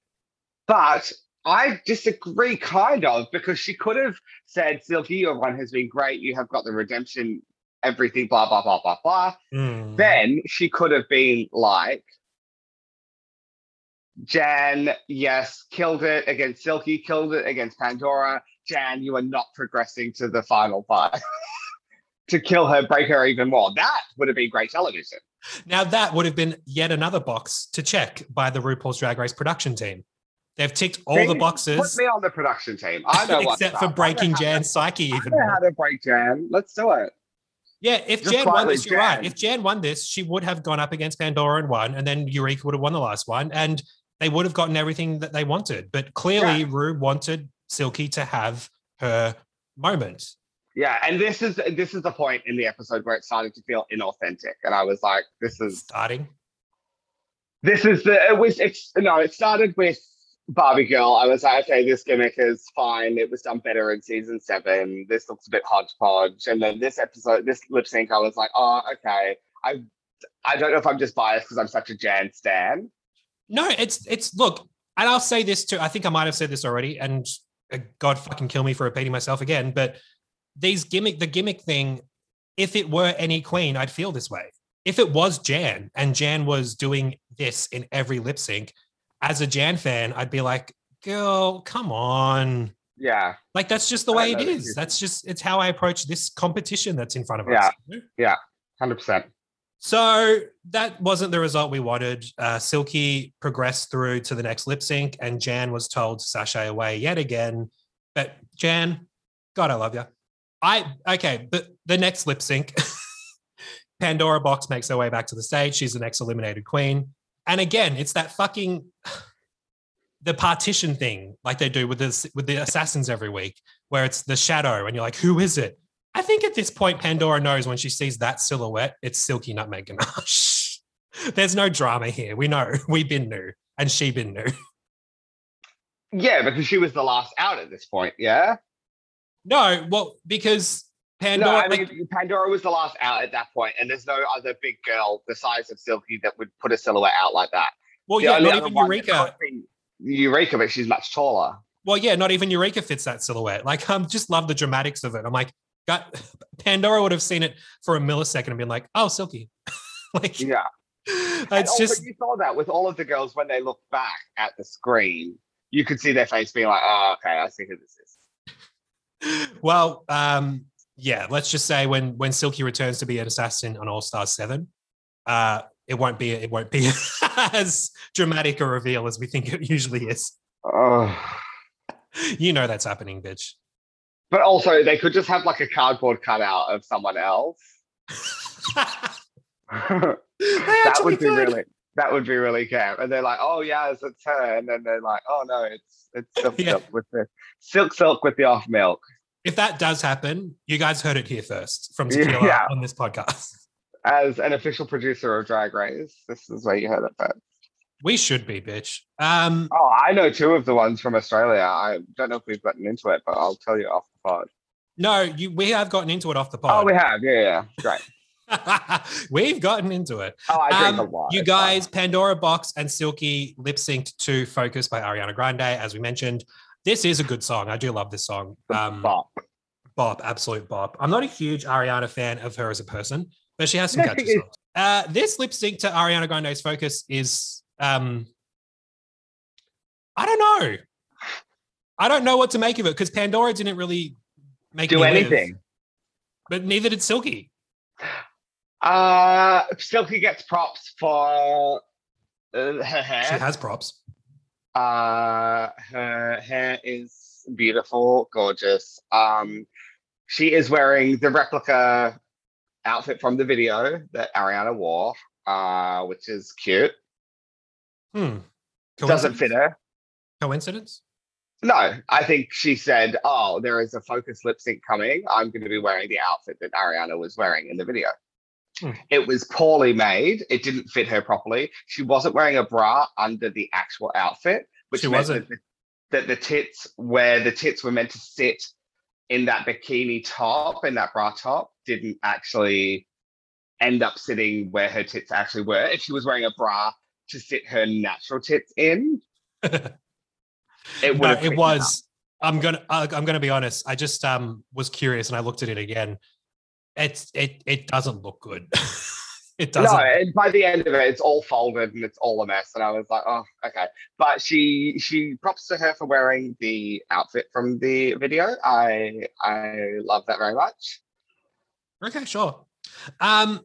But I disagree, kind of, because she could have said, Silky, your run has been great. You have got the redemption, everything, blah, blah, blah, blah, blah. Mm. Then she could have been like, Jan, yes, killed it against Silky, killed it against Pandora. Jan, you are not progressing to the final five. to kill her, break her even more. That would have been great television. Now, that would have been yet another box to check by the RuPaul's Drag Race production team. They've ticked all the See? Put boxes me on the production team. I know except for I breaking Jan's psyche I even know how to break Jan. Let's do it. Yeah, if Just Jan won this, you're right. If Jan won this, she would have gone up against Pandora and won, and then Eureka would have won the last one, and they would have gotten everything that they wanted. But clearly, Yeah. Ru wanted Silky to have her moment. Yeah, and this is this is the point in the episode where it started to feel inauthentic, and I was like, "This is Starting. this is the it was it's no it started with barbie girl i was like okay this gimmick is fine it was done better in season seven this looks a bit hodgepodge and then this episode this lip sync i was like oh okay i i don't know if i'm just biased because i'm such a jan stan No, it's it's look, and I'll say this too. I think I might have said this already, and uh, God fucking kill me for repeating myself again. But these gimmick, the gimmick thing, if it were any queen, I'd feel this way. If it was Jan and Jan was doing this in every lip sync, as a Jan fan, I'd be like, girl, come on. yeah Like that's just the way it is. just it's how I approach this competition that's in front of us. Yeah. us. 100% So that wasn't the result we wanted. Uh, Silky progressed through to the next lip sync, and Jan was told to sashay away yet again. But Jan, God, I love you. I okay, but the next lip sync, Pandora Boxx makes her way back to the stage. She's the next eliminated queen, and again, it's that fucking the partition thing, like they do with this with the assassins every week, where it's the shadow, and you're like, who is it? I think at this point, Pandora knows when she sees that silhouette, it's Silky Nutmeg Ganache. There's no drama here. We know. we've been new, and she been new. yeah because she was the last out at this point yeah No, well, because no i mean like, pandora was the last out at that point and there's no other big girl the size of silky that would put a silhouette out like that well, The yeah, not even Eureka. Eureka, but she's much taller. Well, yeah, not even Eureka fits that silhouette. Like, I just love the dramatics of it. I'm like, got Pandora would have seen it for a millisecond and been like, oh, Silky. like, Yeah. it's and also, just you saw that with all of the girls when they look back at the screen, you could see their face being like, oh, okay, I see who this is. well, um, yeah, let's just say when when Silky returns to be an assassin on All Stars Seven, uh, it won't be it won't be as dramatic a reveal as we think it usually is. Oh. You know that's happening, bitch. But also, they could just have like a cardboard cutout of someone else. that would be could. really that would be really camp. And they're like, oh yeah, it's her. And then they're like, oh no, it's it's silk Yeah. silk with the silk silk with the off milk. If that does happen, you guys heard it here first from Tequila Yeah. on this podcast. As an official producer of Drag Race, this is where you heard it first. We should be, bitch. Um, Oh, I know two of the ones from Australia. I don't know if we've gotten into it, but I'll tell you off the pod. no, you we have gotten into it off the pod. Oh, we have. Yeah, yeah. Great. We've gotten into it. Oh, I drink Um, a lot. You guys, Pandora Boxx and Silky lip synced to Focus by Ariana Grande, as we mentioned. This is a good song. I do love this song. Um, bop. bop, absolute bop. I'm not a huge Ariana fan of her as a person, but she has some catchy songs. Uh, this lip sync to Ariana Grande's Focus is, um, I don't know. I don't know what to make of it because Pandora didn't really make Do me live, anything. but neither did Silky. Uh, Silky gets props for uh, her hair. She has props. Uh, her hair is beautiful, gorgeous. Um, she is wearing the replica outfit from the video that Ariana wore, uh, which is cute. Hmm. Doesn't fit her. Coincidence? No, I think she said, "Oh, there is a focus lip sync coming. I'm going to be wearing the outfit that Ariana was wearing in the video." Hmm. It was poorly made. It didn't fit her properly. She wasn't wearing a bra under the actual outfit, which She wasn't. That, the, that the tits, where the tits were meant to sit in that bikini top, in that bra top, didn't actually end up sitting where her tits actually were. If she was wearing a bra to sit her natural tits in, it would no, it was. I'm gonna. I'm gonna be honest. I just um was curious and I looked at it again. It's it it doesn't look good. it doesn't. No, and by the end of it, it's all folded and it's all a mess. And I was like, oh, okay. But she she props to her for wearing the outfit from the video. I I love that very much. Okay, sure. Um,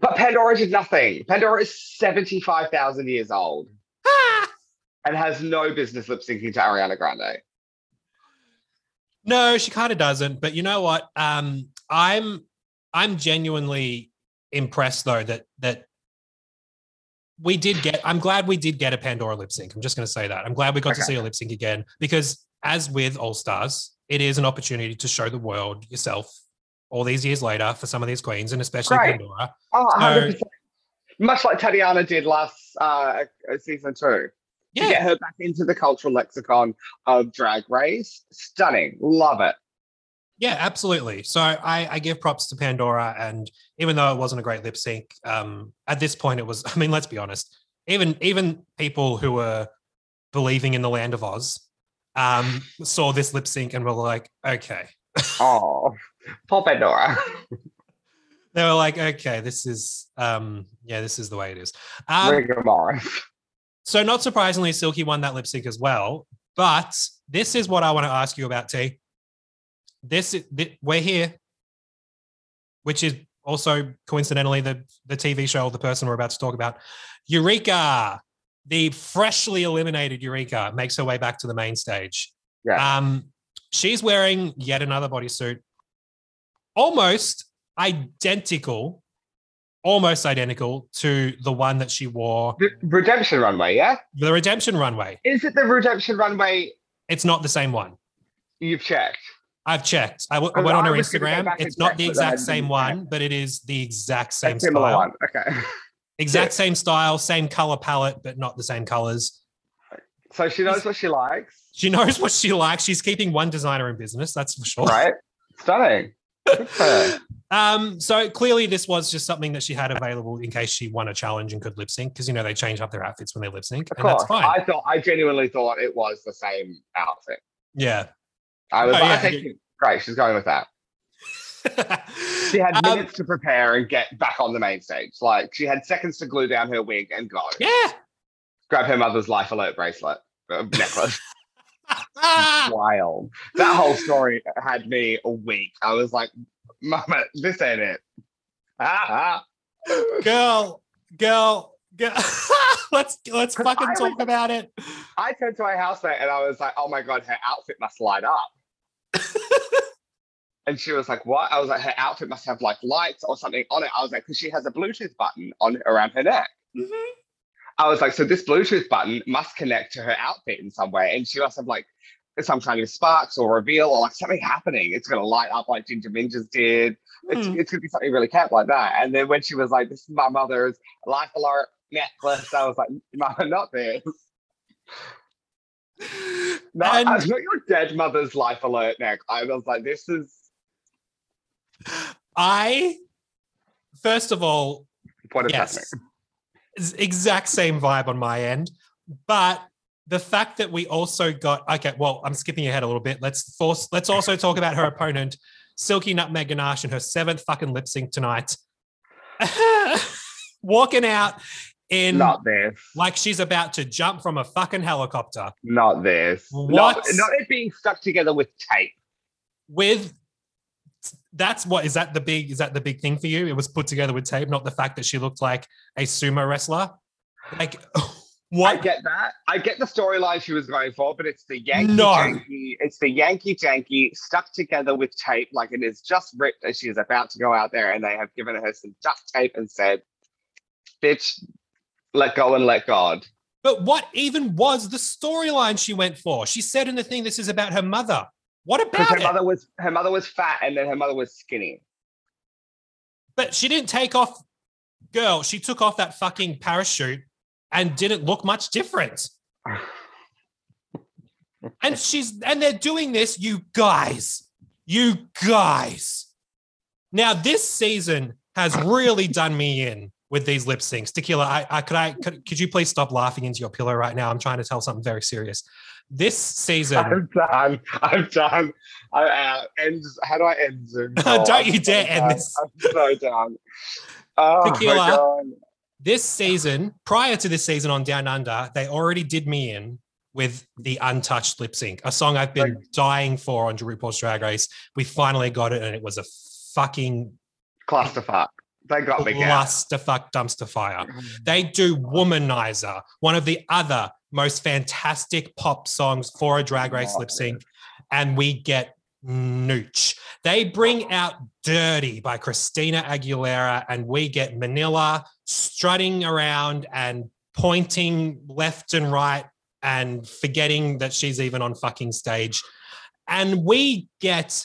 But Pandora did nothing. Pandora is seventy five thousand years old. and has no business lip syncing to Ariana Grande. No, she kind of doesn't. But you know what? Um, I'm I'm genuinely impressed though that that we did get. I'm glad we did get a Pandora lip sync. I'm just going to say that. I'm glad we got to see a lip sync again because, as with All Stars, it is an opportunity to show the world yourself all these years later for some of these queens and especially Right. Pandora. Oh, So- 100%. Much like Tatiana did last uh, season two. To get her back into the cultural lexicon of drag race. Stunning. Love it. Yeah, absolutely. So I, I give props to Pandora, and even though it wasn't a great lip sync, um, at this point it was. I mean, let's be honest. Even even people who were believing in the land of Oz um, saw this lip sync and were like, okay. Oh, poor Pandora. They were like, okay, this is um, yeah, this is the way it is. Um, So, not surprisingly, Silky won that lip sync as well. But this is what I want to ask you about, T. This, is- th- we're here, which is also coincidentally the the TV show, the person we're about to talk about, Eureka, the freshly eliminated Eureka, makes her way back to the main stage. Yeah. Um, she's wearing yet another bodysuit, almost identical, almost identical to the one that she wore The Redemption Runway, yeah? the redemption runway. Is it the Redemption Runway It's not the same one. you've checked? I've checked. I, w- I went on her was gonna go Instagram. It's not the but then I exact same one, but it is the exact same similar style. one. Okay. Exact same style, same color palette, but not the same colors. So she knows what she likes, She knows what she likes. She's keeping one designer in business, that's for sure. right? Stunning. Good for her. Um, so clearly, this was just something that she had available in case she won a challenge and could lip sync because you know they change up their outfits when they lip sync, Of and that's course. fine. I thought I genuinely thought it was the same outfit. yeah. I was Oh, like, yeah. I think great, she's going with that. She had Um, minutes to prepare and get back on the main stage. Like she had seconds to glue down her wig and go. yeah. Grab her mother's life alert bracelet, uh, necklace. Wild. That whole story had me a week. I was like, Mama, this ain't it. Ah, ah. girl, girl. let's let's fucking I talk about it. I turned to my housemate and I was like, oh my God, her outfit must light up. and she was like, what? I was like, her outfit must have like lights or something on it. I was like, because she has a Bluetooth button on around her neck. I was like, so this Bluetooth button must connect to her outfit in some way. And she must have like some kind of sparks or reveal or like something happening. It's going to light up like Ginger Minj's did. It's, Hmm. it's going to be something really camp like that. And then when she was like, this is my mother's life alert necklace, I was like, Mama, not this. No, And- I've got your dead mother's life alert neck. I was like, this is I first of all, what is yes, happening. exact same vibe on my end, but the fact that we also got okay, well, I'm skipping ahead a little bit. Let's force. Let's also talk about her opponent, Silky Nutmeg Ganache, and her seventh fucking lip sync tonight, walking out in Not this. like she's about to jump from a fucking helicopter Not this. Not, What? not it being stuck together with tape. with that's what is that the big is that the big thing for you it was put together with tape not the fact that she looked like a sumo wrestler like what? I get that. I get the storyline she was going for, but it's the Yankee No. janky. It's the Yankee janky stuck together with tape, like it is just ripped as she is about to go out there, and they have given her some duct tape and said, "Bitch, let go and let God." but what even was the storyline she went for? She said in the thing this is about her mother. What about her it? mother was her mother was fat, and then her mother was skinny. but she didn't take off girl she took off that fucking parachute and didn't look much different. And she's and they're doing this you guys you guys. Now this season has really done me in with these lip syncs tequila i, I could i could, could you please stop laughing into your pillow right now i'm trying to tell something very serious this season I'm done. I'm done. I uh, end. How do I end Zoom? Don't? I'm you so dare end this. I'm so done. Oh Tequila. this season prior to this season on down under they already did me in with the untouched lip sync a song i've been dying for on RuPaul's drag race we finally got it and it was a fucking Clusterfuck. They got me. Gal. clusterfuck dumpster fire. They do Womanizer, one of the other most fantastic pop songs for a drag race lip sync, and we get Nooch. They bring out Dirty by Christina Aguilera, and we get Manila strutting around and pointing left and right and forgetting that she's even on fucking stage. And we get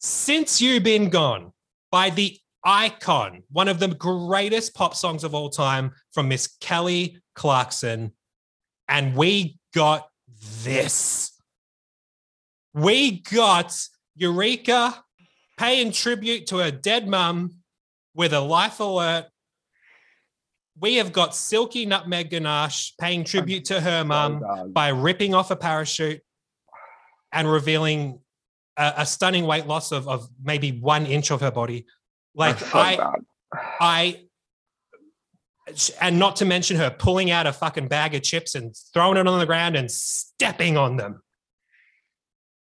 Since You've Been Gone by the icon, one of the greatest pop songs of all time from Miss Kelly Clarkson. And we got this. We got Eureka paying tribute to her dead mum with a life alert. We have got Silky Nutmeg Ganache paying tribute to her mum by ripping off a parachute and revealing a, a stunning weight loss of, of maybe one inch of her body. Like so I, bad. I, and not to mention her pulling out a fucking bag of chips and throwing it on the ground and stepping on them.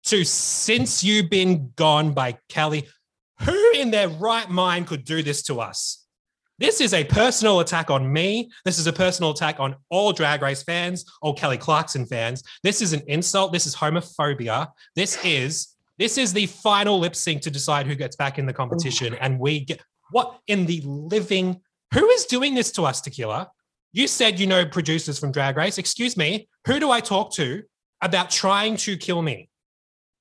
To Since You've Been Gone by Kelly. Who in their right mind could do this to us? This is a personal attack on me. This is a personal attack on all Drag Race fans, all Kelly Clarkson fans. This is an insult. This is homophobia. This is this is the final lip sync to decide who gets back in the competition, oh. and we get what in the living. Who is doing this to us, Tequila? You said you know producers from Drag Race. Excuse me. Who do I talk to about trying to kill me?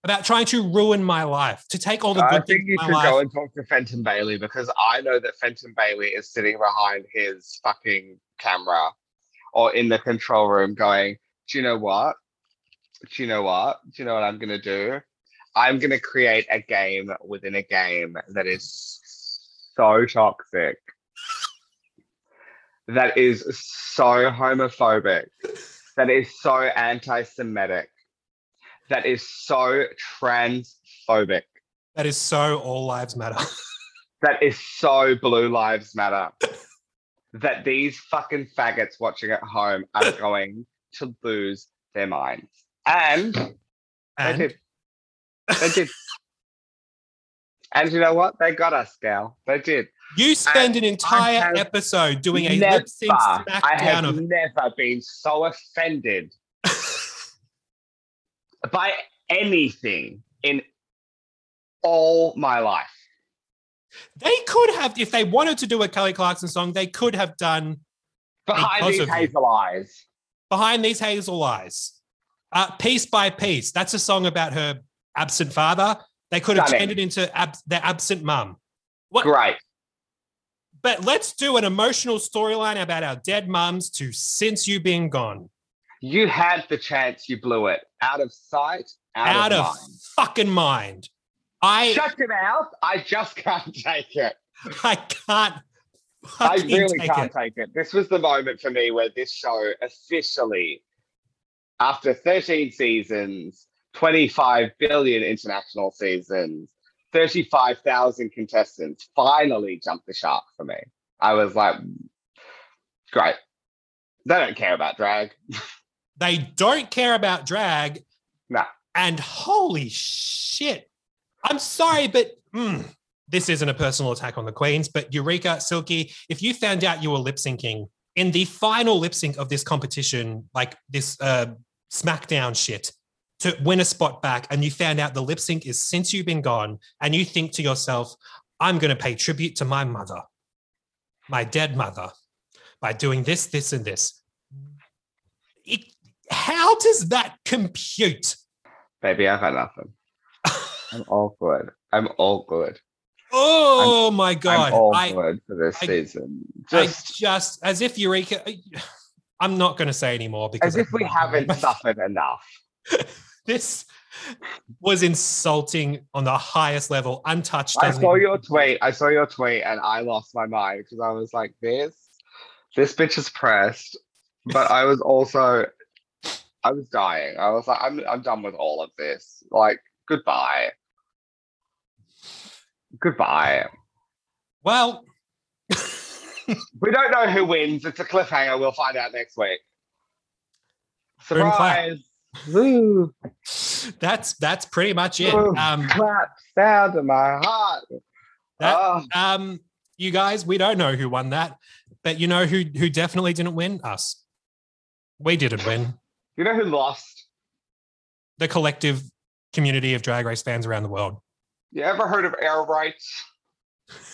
About trying to ruin my life, to take all the good I think things you should my go and talk to Fenton Bailey because I know that Fenton Bailey is sitting behind his fucking camera or in the control room going, Do you know what? Do you know what? Do you know what I'm gonna do? I'm gonna create a game within a game that is so toxic. That is so homophobic. That is so anti-Semitic. That is so transphobic. That is so all lives matter. that is so blue lives matter that these fucking faggots watching at home are going to lose their minds and And they did. And you know what? They got us gal. They did. You spend an entire episode doing a never, lip sync i have of never been so offended by anything in all my life. They could have, if they wanted to do a Kelly Clarkson song, they could have done behind these hazel eyes. Behind These Hazel Eyes, uh, Piece by Piece. That's a song about her absent father. They could have Stunning. turned it into ab- their absent mum. What? great But let's do an emotional storyline about our dead mums to Since You've Been Gone. You had the chance, you blew it. Out of sight, out, Out of, of mind. fucking mind. I, Shut your mouth. I just can't take it. I can't I really take can't it. take it. This was the moment for me where this show officially, after 13 seasons, 25 billion international seasons, 35,000 contestants, finally jumped the shark for me. I was like, great. They don't care about drag. They don't care about drag. Nah. And holy shit. I'm sorry, but mm, this isn't a personal attack on the Queens, but Eureka, Silky, if you found out you were lip syncing in the final lip sync of this competition, like this uh, SmackDown shit, to win a spot back, and you found out the lip sync is since you've been gone, and you think to yourself, I'm going to pay tribute to my mother, my dead mother, by doing this, this, and this. It, how does that compute? Baby, I've had nothing. I'm all good. I'm all good. Oh my god! I'm all I, good for this I- season. I Just just as if Eureka. I'm not going to say anymore because as if we haven't suffered enough. this was insulting on the highest level, untouched. I saw your tweet. I saw your tweet, and I lost my mind because I was like, "This, this bitch is pressed." But I was also, I was dying. I was like, "I'm, I'm done with all of this. Like, goodbye, goodbye." Well, We don't know who wins. It's a cliffhanger. We'll find out next week. Surprise! Woo! that's that's pretty much it. Boom. Um, Clap sound in my heart. That- Oh, um, you guys, we don't know who won that, but you know who who definitely didn't win? Us. We didn't win. You know who lost? The collective community of drag race fans around the world. You ever heard of air rights?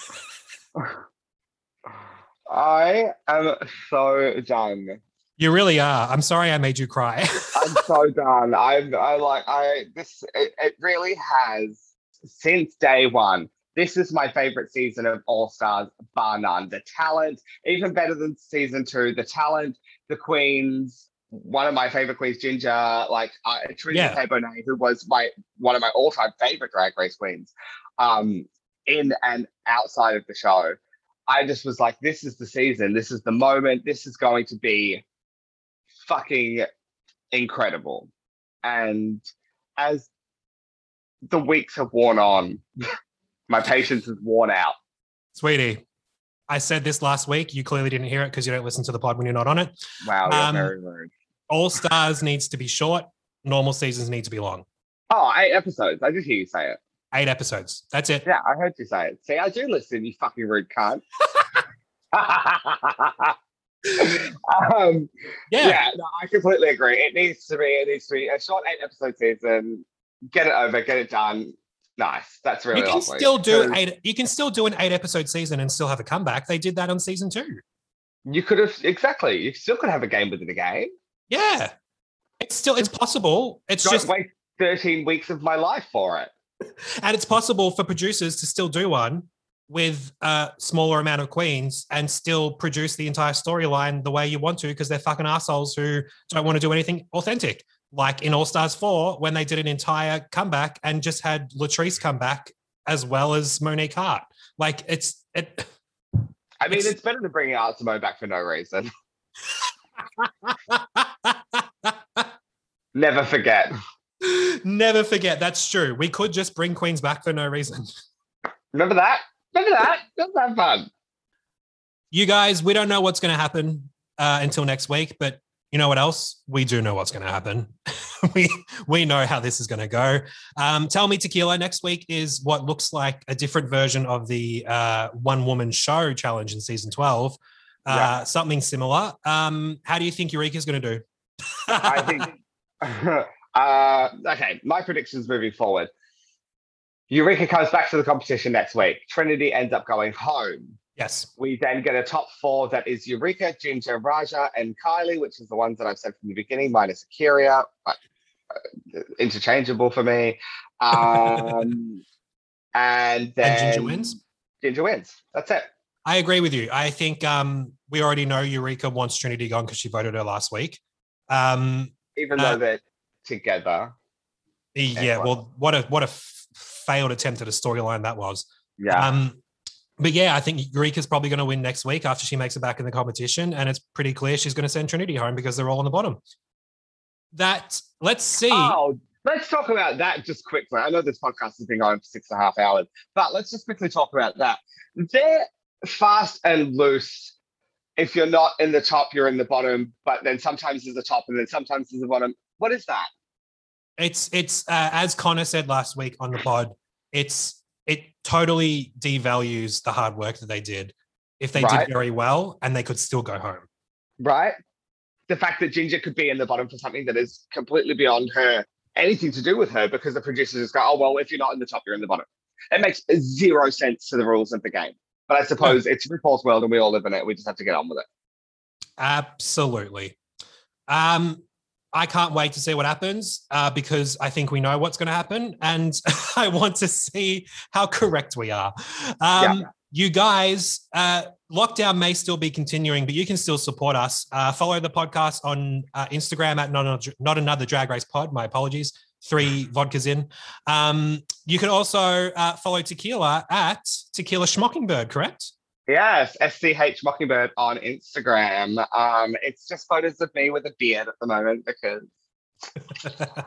I am so done. You really are. I'm sorry I made you cry. I'm so done. I'm I like I this it, it really has since day one. This is my favorite season of All Stars, bar none. The talent, even better than season two. The talent, the queens. One of my favorite queens, Ginger, like uh, Trinity Yeah. Bonet, who was my one of my all-time favorite drag race queens, um, in and outside of the show. I just was like, this is the season. This is the moment. This is going to be fucking incredible. And as the weeks have worn on, my patience is worn out. Sweetie, I said this last week. You clearly didn't hear it because you don't listen to the pod when you're not on it. Wow, you're Um, very rude. All Stars needs to be short. Normal seasons need to be long. Oh, eight episodes. I did hear you say it. Eight episodes. That's it. Yeah, I heard you say it. See, I do listen, you fucking rude cunt. um, Yeah. yeah, no, I completely agree. It needs to be, it needs to be a short eight episode season. Get it over, get it done. Nice. That's really you can lovely. still do eight. You can still do an eight episode season and still have a comeback. They did that on season two. You could have exactly. You still could have a game within a game. Yeah, it's still it's possible. It's Don't just wait 13 weeks of my life for it. and it's possible for producers to still do one with a smaller amount of queens and still produce the entire storyline the way you want to because they're fucking assholes who don't want to do anything authentic. Like in All Stars 4, when they did an entire comeback and just had Latrice come back as well as Monique Heart. Like it's it I mean, It's- it's, better than bringing Art Simone back for no reason. Never forget. Never forget. That's true. We could just bring queens back for no reason. Remember that? Remember that? That's that fun. You guys, we don't know what's going to happen uh, until next week, but you know what else? We do know what's going to happen. we we know how this is going to go. Um, Tell me, Tequila. Next week is what looks like a different version of the uh, one woman show challenge in season twelve. Uh, Yeah. Something similar. Um, how do you think Eureka's going to do? I think. uh, okay, my predictions moving forward. Eureka comes back to the competition next week. Trinity ends up going home. yes. We then get a top four that is Eureka, Ginger, Ra'Jah, and Kylie, which is the ones that I've said from the beginning, minus A'keria. Uh, uh, interchangeable for me. Um, and then And Ginger wins. Ginger wins. That's it. I agree with you. I think um, we already know Eureka wants Trinity gone because she voted her last week. Um, Even Uh, though they're together. yeah, well. what a what a failed attempt at a storyline that was. Yeah. Um, but yeah, I think Eureka's probably going to win next week after she makes it back in the competition, and it's pretty clear she's going to send Trinity home because they're all on the bottom. That let's see. Oh, let's talk about that just quickly. I know this podcast has been going on for six and a half hours, but let's just quickly talk about that. They're fast and loose. If you're not in the top, you're in the bottom, but then sometimes there's a top and then sometimes there's a bottom. What is that? It's it's uh, as Connor said last week on the pod. It's it totally devalues the hard work that they did. If they Right. did very well, and they could still go home. Right? The fact that Ginger could be in the bottom for something that is completely beyond her, anything to do with her, because the producers just go, oh, well, if you're not in the top, you're in the bottom. It makes zero sense to the rules of the game. But I suppose it's a RuPaul's world and we all live in it. We just have to get on with it. Absolutely. Um, I can't wait to see what happens uh, because I think we know what's going to happen, and I want to see how correct we are. Um, You guys, uh, lockdown may still be continuing, but you can still support us. Uh, follow the podcast on uh, Instagram at not another, not another drag race pod. My apologies. Three vodkas in. Um, you can also uh, follow Tequila at Tequila Schmockingbird, correct? Yes, SCH Mockingbird on Instagram. Um, it's just photos of me with a beard at the moment because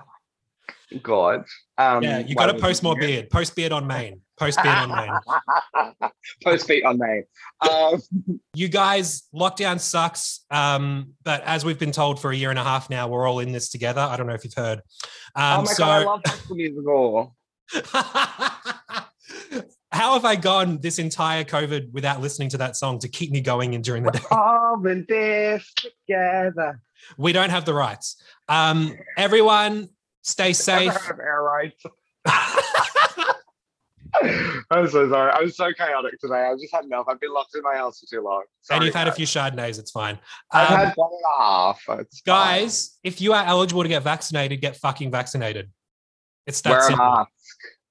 God. Um, yeah, you got to post more do beard. Post beard on main. Post beard on main. Post feet on me. Um, You guys, lockdown sucks. Um, but as we've been told for a year and a half now, we're all in this together. I don't know if you've heard. oh Um, my so, god, I love High School Musical. How have I gone this entire COVID without listening to that song to keep me going in during the day? All in this together. We don't have the rights. Um, everyone, stay safe. heard of air rights. I'm so sorry. I'm so chaotic today. I've just had enough. I've been locked in my house for too long. and you've had a few Chardonnays, it's fine. I've Um, had one and a half. It's fine. guys, if you are eligible to get vaccinated, get fucking vaccinated. It's that wear a simple. mask.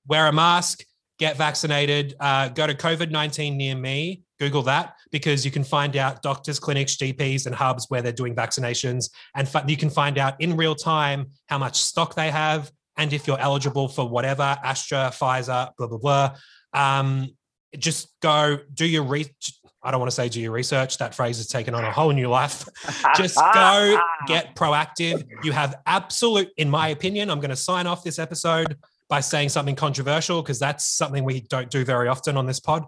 Wear a mask, get vaccinated. Uh, go to COVID 19 near me, Google that, because you can find out doctors, clinics, GPs, and hubs where they're doing vaccinations. And you can find out in real time how much stock they have and if you're eligible for whatever Astra, Pfizer, blah, blah, blah. Um, just go do your re- I don't want to say do your research. That phrase has taken on a whole new life. Just go get proactive. You have absolute, in my opinion, I'm going to sign off this episode by saying something controversial because that's something we don't do very often on this pod.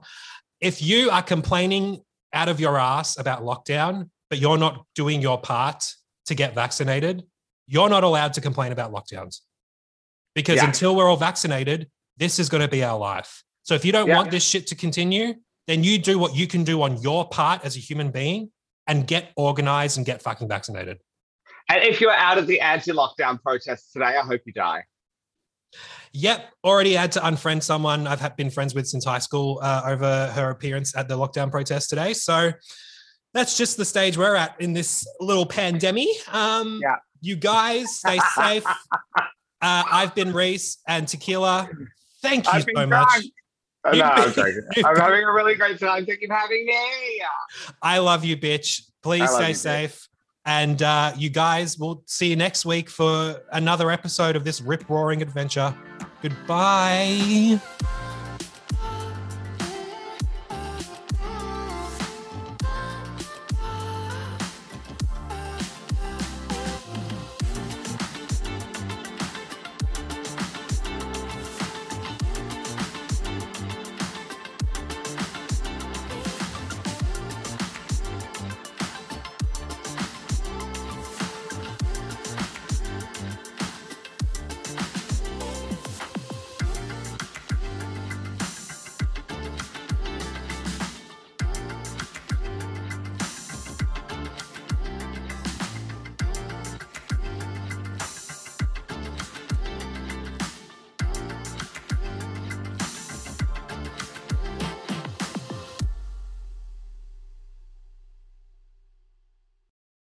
If you are complaining out of your ass about lockdown, but you're not doing your part to get vaccinated, you're not allowed to complain about lockdowns. Because Yeah. until we're all vaccinated, this is going to be our life. So if you don't Yeah. want this shit to continue, then you do what you can do on your part as a human being and get organized and get fucking vaccinated. And if you're out of the anti-lockdown protests today, I hope you die. Yep, already had to unfriend someone I've been friends with since high school uh, over her appearance at the lockdown protest today. So that's just the stage we're at in this little pandemic. Um, Yeah. You guys stay safe. uh, I've been Reese and Tequila. Thank you so much. drunk. Oh, no, I'm I'm having a really great time. Thank you for having me. I love you, bitch. Please stay you, bitch. safe. And uh, you guys, we'll see you next week for another episode of this rip roaring adventure. Goodbye.